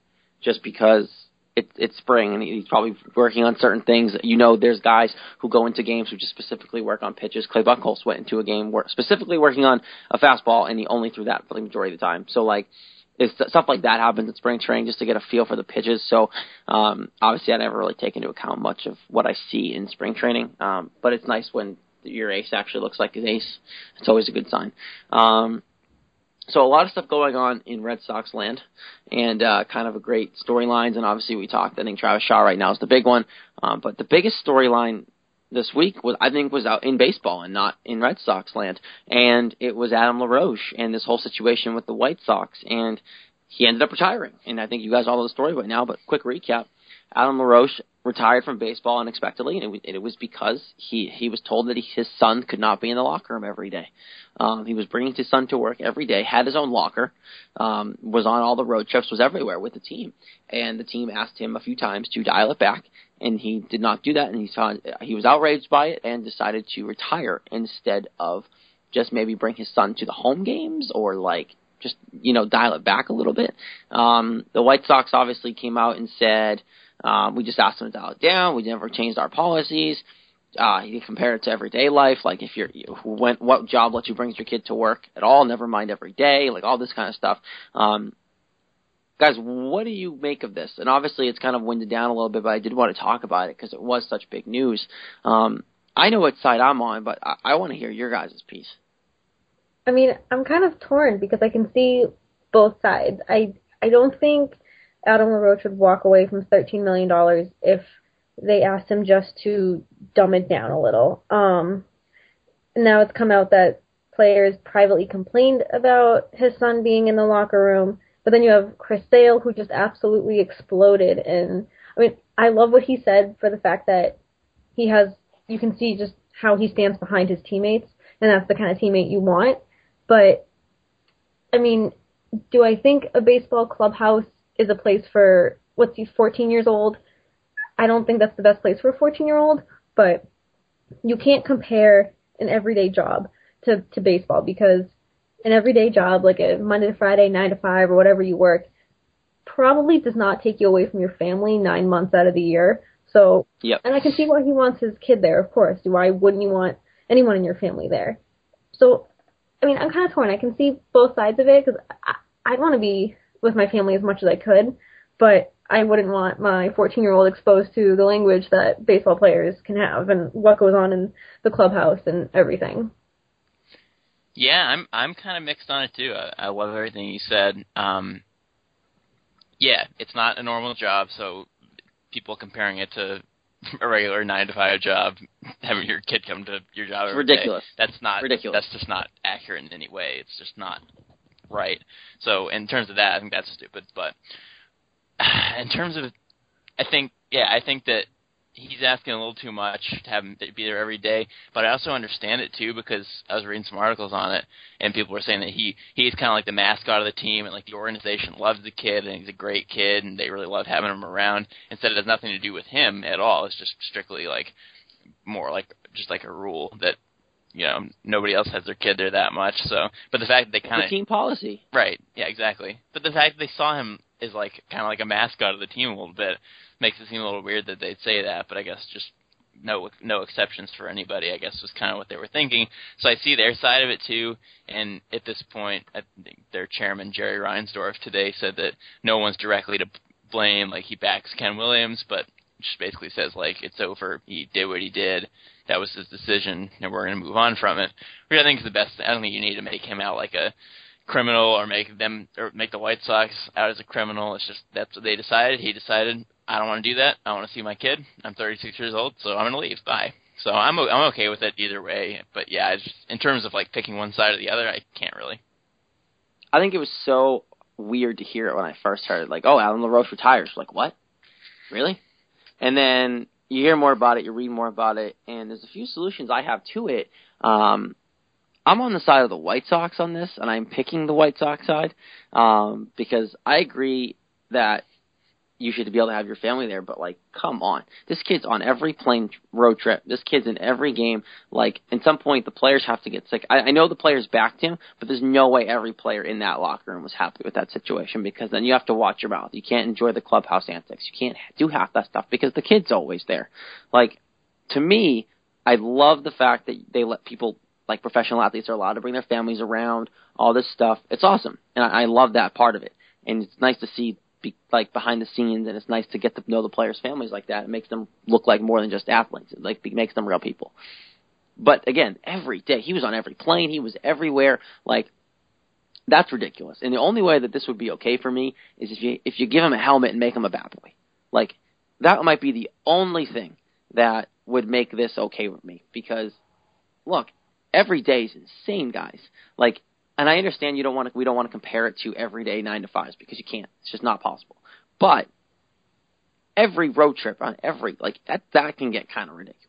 just because it, it's spring and he's probably working on certain things. You know, there's guys who go into games who just specifically work on pitches. Clay Buchholz went into a game wor- specifically working on a fastball, and he only threw that for the majority of the time. So like. If stuff like that happens in spring training, just to get a feel for the pitches. So, um, obviously, I never really take into account much of what I see in spring training. Um, but it's nice when your ace actually looks like his ace. It's always a good sign. Um, so a lot of stuff going on in Red Sox land, and uh, kind of a great storylines. And obviously, we talked. I think Travis Shaw right now is the big one, um, but the biggest storyline this week was I think was out in baseball and not in Red Sox land, and it was Adam LaRoche and this whole situation with the White Sox, and he ended up retiring. And I think you guys all know the story by now, but quick recap: Adam LaRoche retired from baseball unexpectedly, and it was, it was because he he was told that he, his son could not be in the locker room every day. Um, he was bringing his son to work every day, had his own locker, um, was on all the road trips, was everywhere with the team, and the team asked him a few times to dial it back, and he did not do that, and he saw he was outraged by it and decided to retire instead of just maybe bring his son to the home games or like just you know dial it back a little bit. Um, the White Sox obviously came out and said um, we just asked them to dial it down. We never changed our policies. Uh, you compare it to everyday life, like if you're you, when, what job lets you bring your kid to work at all, never mind every day, like all this kind of stuff. Um, guys, what do you make of this? And obviously, it's kind of winded down a little bit, but I did want to talk about it because it was such big news. Um, I know what side I'm on, but I, I want to hear your guys' piece. I mean, I'm kind of torn because I can see both sides. I I don't think Adam LaRoche would walk away from $13 million if they asked him just to dumb it down a little. Um, now it's come out that players privately complained about his son being in the locker room, but then you have Chris Sale who just absolutely exploded. And I mean, I love what he said for the fact that he has, you can see just how he stands behind his teammates, and that's the kind of teammate you want. But I mean, do I think a baseball clubhouse is a place for what's he 14 years old? I don't think that's the best place for a 14 year old, but you can't compare an everyday job to to baseball because an everyday job like a Monday to Friday 9 to 5 or whatever you work probably does not take you away from your family 9 months out of the year. So, Yep. and I can see why he wants his kid there, of course. Why wouldn't you want anyone in your family there? So, I mean, I'm kind of torn. I can see both sides of it because I, I'd want to be with my family as much as I could, but I wouldn't want my 14 year old exposed to the language that baseball players can have and what goes on in the clubhouse and everything. Yeah, I'm I'm kind of mixed on it too. I, I love everything you said. Um, yeah, it's not a normal job, so people comparing it to a regular nine to five job, having your kid come to your job It's every day, ridiculous. that's not Ridiculous. That's just not accurate in any way. It's just not right. So in terms of that, I think that's stupid. But in terms of, I think, yeah, I think that he's asking a little too much to have him be there every day. But I also understand it too because I was reading some articles on it, and people were saying that he he's kind of like the mascot of the team, and like the organization loves the kid, and he's a great kid, and they really love having him around. Instead, it has nothing to do with him at all. It's just strictly like more like just like a rule that you know nobody else has their kid there that much. So, but the fact that they kind of team policy, right? Yeah, exactly. But the fact that they saw him as like kind of like a mascot of the team a little bit makes it seem a little weird that they'd say that. But I guess just no no exceptions for anybody. I guess was kind of what they were thinking. So I see their side of it too. And at this point, I think their chairman Jerry Reinsdorf today said that no one's directly to blame. Like he backs Ken Williams, but just basically says like it's over. He did what he did. That was his decision, and we're going to move on from it. Which I think is the best. I don't think you need to make him out like a criminal or make them or make the White Sox out as a criminal. It's just that's what they decided. He decided I don't want to do that. I want to see my kid. I'm 36 years old, so I'm going to leave. Bye. So I'm I'm okay with it either way. But yeah, just, in terms of like picking one side or the other, I can't really. I think it was so weird to hear it when I first heard it. Like, oh, Alan LaRoche retires. Like, what? Really? And then you hear more about it, you read more about it, and there's a few solutions I have to it. Um, I'm on the side of the White Sox on this, and I'm picking the White Sox side um, because I agree that you should be able to have your family there, but like, come on. This kid's on every plane road trip. This kid's in every game. Like, at some point, the players have to get sick. I, I know the players backed him, but there's no way every player in that locker room was happy with that situation because then you have to watch your mouth. You can't enjoy the clubhouse antics. You can't do half that stuff because the kid's always there. Like, to me, I love the fact that they let people like professional athletes are allowed to bring their families around, all this stuff. It's awesome, and I, I love that part of it. And it's nice to see be, like behind the scenes, and it's nice to get to know the players' families like that. It makes them look like more than just athletes. It like makes them real people. But again, every day he was on every plane, he was everywhere. Like that's ridiculous. And the only way that this would be okay for me is if you if you give him a helmet and make him a bad boy. Like that might be the only thing that would make this okay with me because look, every day is insane, guys. Like and I understand you don't want to, we don't want to compare it to everyday nine to fives because you can't. It's just not possible. But every road trip on every like that that can get kind of ridiculous.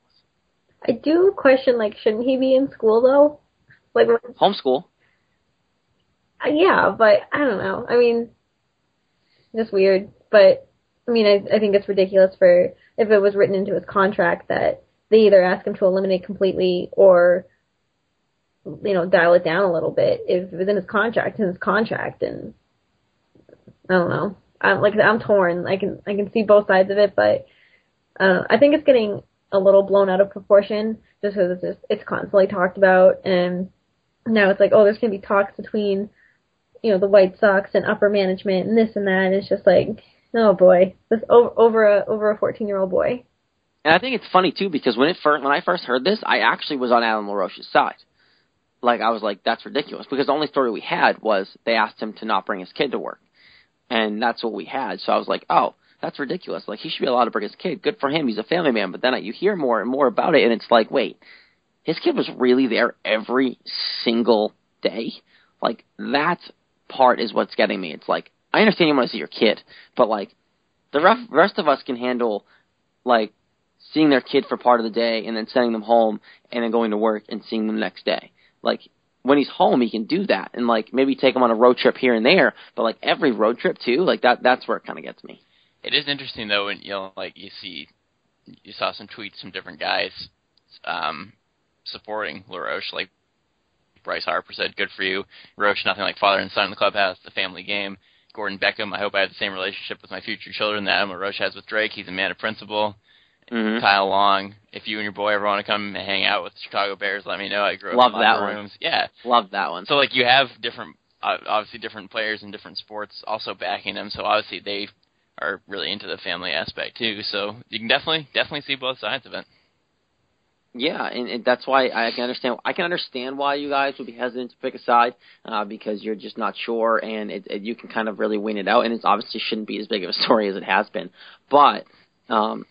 I do question like shouldn't he be in school though? Like homeschool. Uh, yeah, but I don't know. I mean, just weird. But I mean, I I think it's ridiculous for if it was written into his contract that they either ask him to eliminate completely or you know, dial it down a little bit if it was in his contract, in his contract, and I don't know. I'm like I'm torn. I can I can see both sides of it, but uh, I think it's getting a little blown out of proportion just because it's just it's constantly talked about, and now it's like oh, there's gonna be talks between you know the White Sox and upper management and this and that. And it's just like oh boy, this over over a over a 14 year old boy. And I think it's funny too because when it first when I first heard this, I actually was on Adam LaRoche's side like I was like, that's ridiculous because the only story we had was they asked him to not bring his kid to work, and that's what we had. So I was like, oh, that's ridiculous. Like he should be allowed to bring his kid. Good for him. He's a family man. But then I, you hear more and more about it, and it's like, wait, his kid was really there every single day. Like that part is what's getting me. It's like I understand you want to see your kid, but like the rest of us can handle like seeing their kid for part of the day and then sending them home and then going to work and seeing them the next day. Like when he's home, he can do that and like maybe take him on a road trip here and there. But like every road trip too, like that that's where it kind of gets me. It is interesting though when you know like you see you saw some tweets from different guys um, supporting LaRoche, like Bryce Harper said, "Good for you, Roche. Nothing like father and son in the clubhouse. The family game." Gordon Beckham. I hope I have the same relationship with my future children that Adam LaRoche has with Drake. He's a man of principle. Mm-hmm. Kyle Long. If you and your boy ever want to come and hang out with the Chicago Bears, let me know. I grew up Love in that rooms. One. Yeah, love that one. So like you have different, uh, obviously different players in different sports also backing them. So obviously they are really into the family aspect too. So you can definitely definitely see both sides of it. Yeah, and, and that's why I can understand. I can understand why you guys would be hesitant to pick a side uh, because you're just not sure, and it, it, you can kind of really win it out. And it obviously shouldn't be as big of a story as it has been, but um,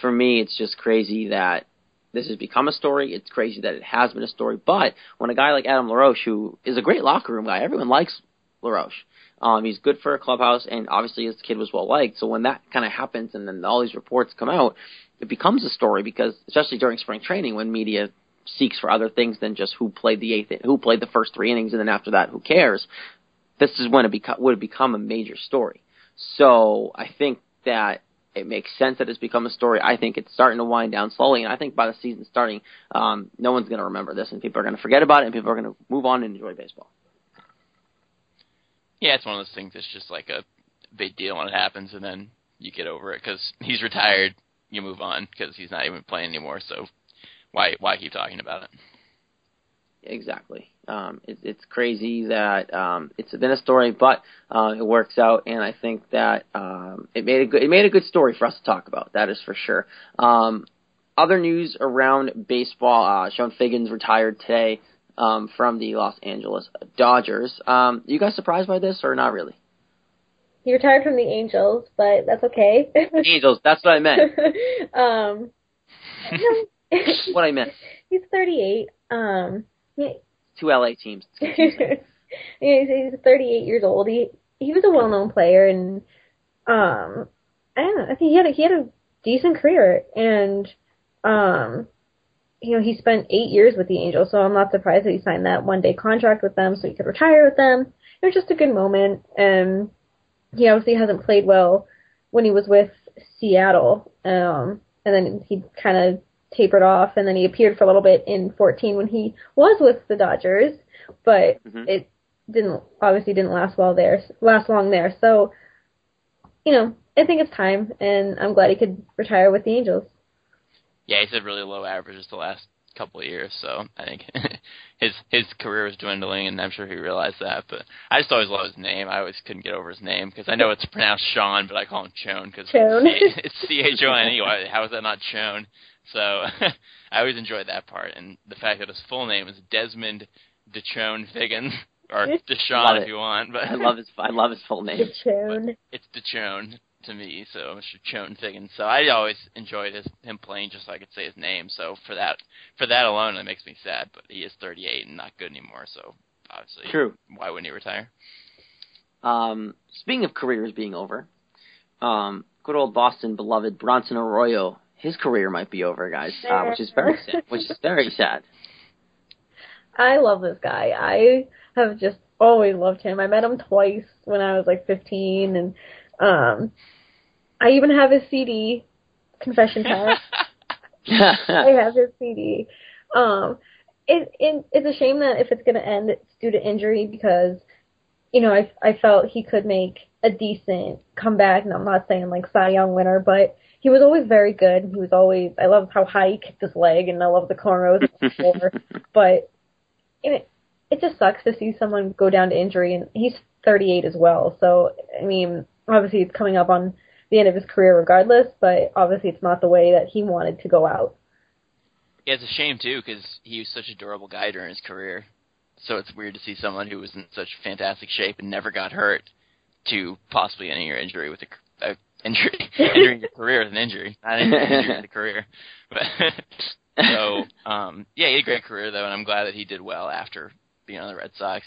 for me, it's just crazy that this has become a story. It's crazy that it has been a story. But when a guy like Adam LaRoche, who is a great locker room guy, everyone likes LaRoche. Um, he's good for a clubhouse, and obviously his kid was well liked. So when that kind of happens, and then all these reports come out, it becomes a story because, especially during spring training, when media seeks for other things than just who played the eighth, who played the first three innings, and then after that, who cares? This is when it beco- would become a major story. So I think that it makes sense that it's become a story. I think it's starting to wind down slowly, and I think by the season starting, um, no one's going to remember this, and people are going to forget about it, and people are going to move on and enjoy baseball. Yeah, it's one of those things that's just like a big deal when it happens, and then you get over it because he's retired. You move on because he's not even playing anymore. So why why keep talking about it? Exactly. Um, it, it's crazy that um, it's been a story, but uh, it works out, and I think that um, it made a good it made a good story for us to talk about. That is for sure. Um, other news around baseball: uh, Chone Figgins retired today um, from the Los Angeles Dodgers. Um, you guys surprised by this or not really? He retired from the Angels, but that's okay. Angels. That's what I meant. um, what I meant. He's 38. Um, he, Two LA teams. yeah, he's, he's 38 years old. He he was a well-known player, and um, I don't know. I think he had a, he had a decent career, and um, you know, he spent eight years with the Angels, so I'm not surprised that he signed that one-day contract with them, so he could retire with them. It was just a good moment, and he obviously hasn't played well when he was with Seattle, um, and then he kind of tapered off, and then he appeared for a little bit in 14 when he was with the Dodgers, but Mhm. it didn't obviously didn't last well there, last long there. So, you know, I think it's time, and I'm glad he could retire with the Angels. Yeah, he's had really low averages the last couple of years, so I think his his career was dwindling, and I'm sure he realized that. But I just always love his name. I always couldn't get over his name because I know it's pronounced Sean, but I call him Chone because it's C H O N E. How is that not Chone? So I always enjoyed that part, and the fact that his full name is Desmond DeChone Figgins, or Love Deshaun if you want. But I love his I love his full name. Chone. it's DeChone to me, so Mr. Chone Figgins. So I always enjoyed his him playing just so I could say his name. So for that for that alone, it makes me sad. But he is 38 and not good anymore. So obviously, True. why wouldn't he retire? Um, speaking of careers being over, um, good old Boston beloved Bronson Arroyo, his career might be over, guys, uh, which is very sad. Which is very sad. I love this guy. I have just always loved him. I met him twice when I was like 15, and um, I even have his CD. Confession time. I have his CD. Um, it, it it's a shame that if it's going to end, it's due to injury because, you know, I I felt he could make a decent comeback. And I'm not saying like Cy Young winner, but he was always very good. He was always. I love how high he kicked his leg, and I love the cornrows before. but it it just sucks to see someone go down to injury, and he's 38 as well. So I mean, obviously it's coming up on the end of his career regardless, but obviously it's not the way that he wanted to go out. Yeah, it's a shame too because he was such a durable guy during his career. So it's weird to see someone who was in such fantastic shape and never got hurt to possibly ending your injury with a, a injury, ending your career with an injury, not ending your injury with a career. But so um, yeah, he had a great career though, and I'm glad that he did well after being on the Red Sox.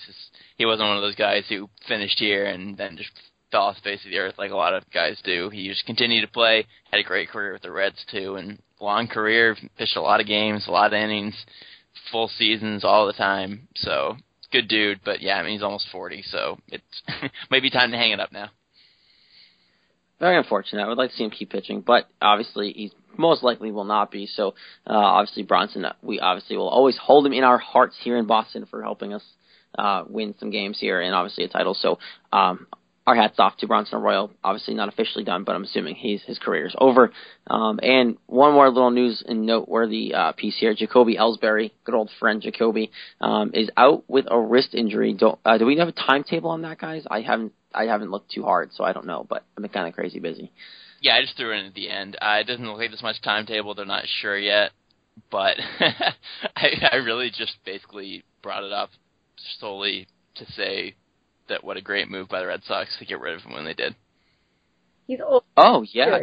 He wasn't one of those guys who finished here and then just fell off the face of the earth like a lot of guys do. He just continued to play, had a great career with the Reds too, and long career, pitched a lot of games, a lot of innings, full seasons all the time. So good dude, but yeah, I mean he's almost forty, so it's maybe time to hang it up now. Very unfortunate. I would like to see him keep pitching, but obviously he most likely will not be. So uh, obviously Bronson, uh, we obviously will always hold him in our hearts here in Boston for helping us uh, win some games here and obviously a title. So um, our hats off to Bronson Arroyo. Obviously not officially done, but I'm assuming he's his career is over. Um, and one more little news and noteworthy uh, piece here: Jacoby Ellsbury, good old friend Jacoby, um, is out with a wrist injury. Don't, uh, do we have a timetable on that, guys? I haven't I haven't looked too hard, so I don't know. But I've been kind of crazy busy. Yeah, I just threw it in at the end. Uh, it doesn't look like there's much timetable. They're not sure yet, but I, I really just basically brought it up solely to say that what a great move by the Red Sox to get rid of him when they did. He's old. Oh yeah.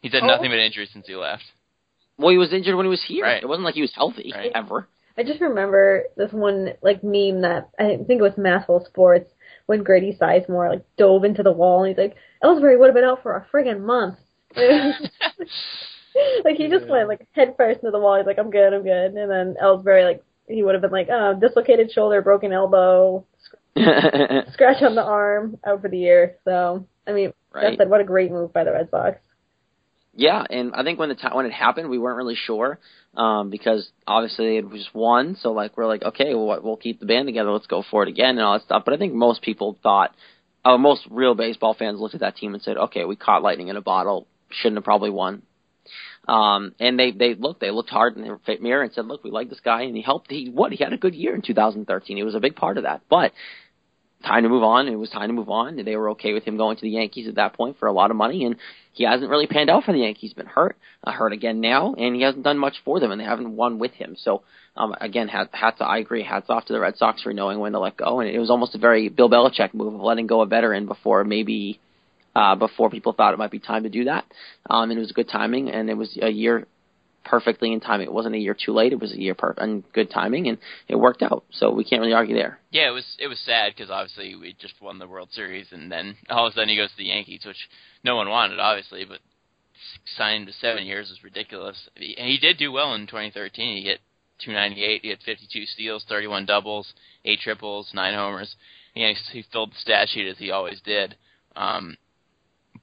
He's had Oh. nothing but injuries since he left. Well, he was injured when he was here. Right. It wasn't like he was healthy Right. ever. I just remember this one like meme that I think it was Masshole Sports when Grady Sizemore like dove into the wall and he's like, Ellsbury would have been out for a friggin' month. like he just went like head first into the wall. He's like, I'm good, I'm good. And then Ellsbury like he would have been like, oh, dislocated shoulder, broken elbow, scratch on the arm, out for the year. So I mean, right. that said, what a great move by the Red Sox. Yeah, and I think when the t- when it happened, we weren't really sure um, because obviously it was one. So like we're like, okay, well, we'll keep the band together. Let's go for it again and all that stuff. But I think most people thought, uh, most real baseball fans looked at that team and said, okay, we caught lightning in a bottle. Shouldn't have probably won. Um, and they they looked they looked hard in the mirror and said, look, we like this guy and he helped. He what he had a good year in 2013. He was a big part of that, but time to move on. It was time to move on. They were okay with him going to the Yankees at that point for a lot of money, and he hasn't really panned out for the Yankees. Been hurt, uh, hurt again now, and he hasn't done much for them, and they haven't won with him. So, um, again, hats, hats I agree. Hats off to the Red Sox for knowing when to let go, and it was almost a very Bill Belichick move of letting go a veteran before maybe. Uh, before people thought it might be time to do that, um, and it was good timing, and it was a year perfectly in time. It wasn't a year too late. It was a year per- and good timing, and it worked out. So we can't really argue there. Yeah, it was it was sad because obviously we just won the World Series, and then all of a sudden he goes to the Yankees, which no one wanted, obviously, but signed to seven years is ridiculous. And he did do well in 2013. He hit 298. He had 52 steals, 31 doubles, eight triples, nine homers. He, he filled the stat sheet as he always did. Um,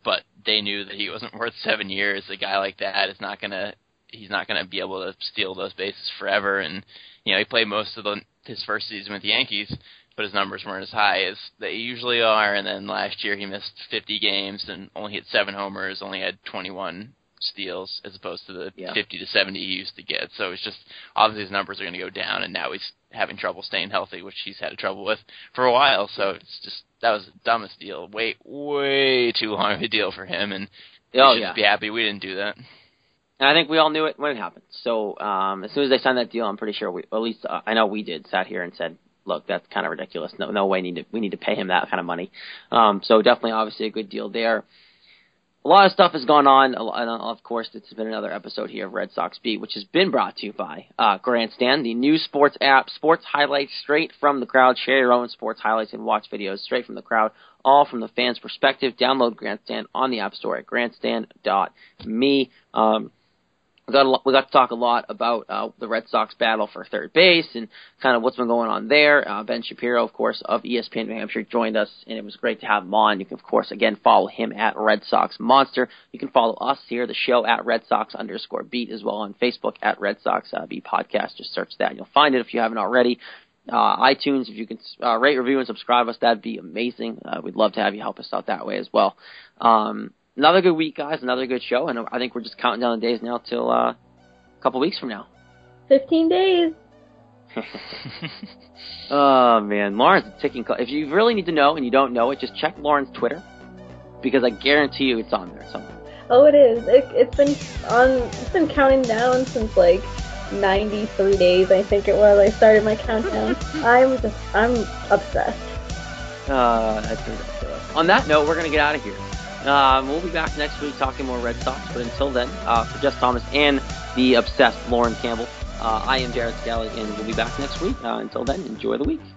but they knew that he wasn't worth seven years. A guy like that is not going to he's not going to be able to steal those bases forever. And you know, he played most of the, his first season with the Yankees, but his numbers weren't as high as they usually are. And then last year he missed 50 games and only hit seven homers, only had 21 steals as opposed to the yeah. 50 to 70 he used to get. So it's just obviously his numbers are going to go down, and now he's having trouble staying healthy, which he's had trouble with for a while. So it's just that was the dumbest deal, way way too long of a deal for him, and oh, should yeah. be happy we didn't do that. And I think we all knew it when it happened. So um, as soon as they signed that deal, I'm pretty sure we, at least uh, I know we did, sat here and said, "Look, that's kind of ridiculous. No, no way. Need to we need to pay him that kind of money." Um, so definitely, obviously, a good deal there. A lot of stuff has gone on, and of course, it's been another episode here of Red Sox Beat, which has been brought to you by uh, Grandstand, the new sports app, sports highlights straight from the crowd. Share your own sports highlights and watch videos straight from the crowd, all from the fans' perspective. Download Grandstand on the App Store at grandstand.me. Um, we got a, we got to talk a lot about uh, the Red Sox battle for third base and kind of what's been going on there. Uh, ben Shapiro, of course, of ESPN New Hampshire, joined us, and it was great to have him on. You can, of course, again follow him at Red Sox Monster. You can follow us here, the show at Red Sox underscore Beat, as well on Facebook at Red Sox uh, Beat Podcast. Just search that, you'll find it if you haven't already. Uh, iTunes, if you can uh, rate, review, and subscribe us, that'd be amazing. Uh, we'd love to have you help us out that way as well. Um, another good week, guys. Another good show, and I think we're just counting down the days now till uh, a couple weeks from now. Fifteen days. oh man, Lauren's a ticking. clock. If you really need to know and you don't know it, just check Lauren's Twitter because I guarantee you it's on there somewhere. Oh, it is. It, it's been on. It's been counting down since like 93 days, I think it was. I started my countdown. I'm just, I'm obsessed. Uh, that's ridiculous. On that note, we're gonna get out of here. Um, we'll be back next week talking more Red Sox, but until then, uh, for Jess Thomas and the obsessed Lauren Campbell, uh, I am Jared Scally, and we'll be back next week. Uh, until then, enjoy the week.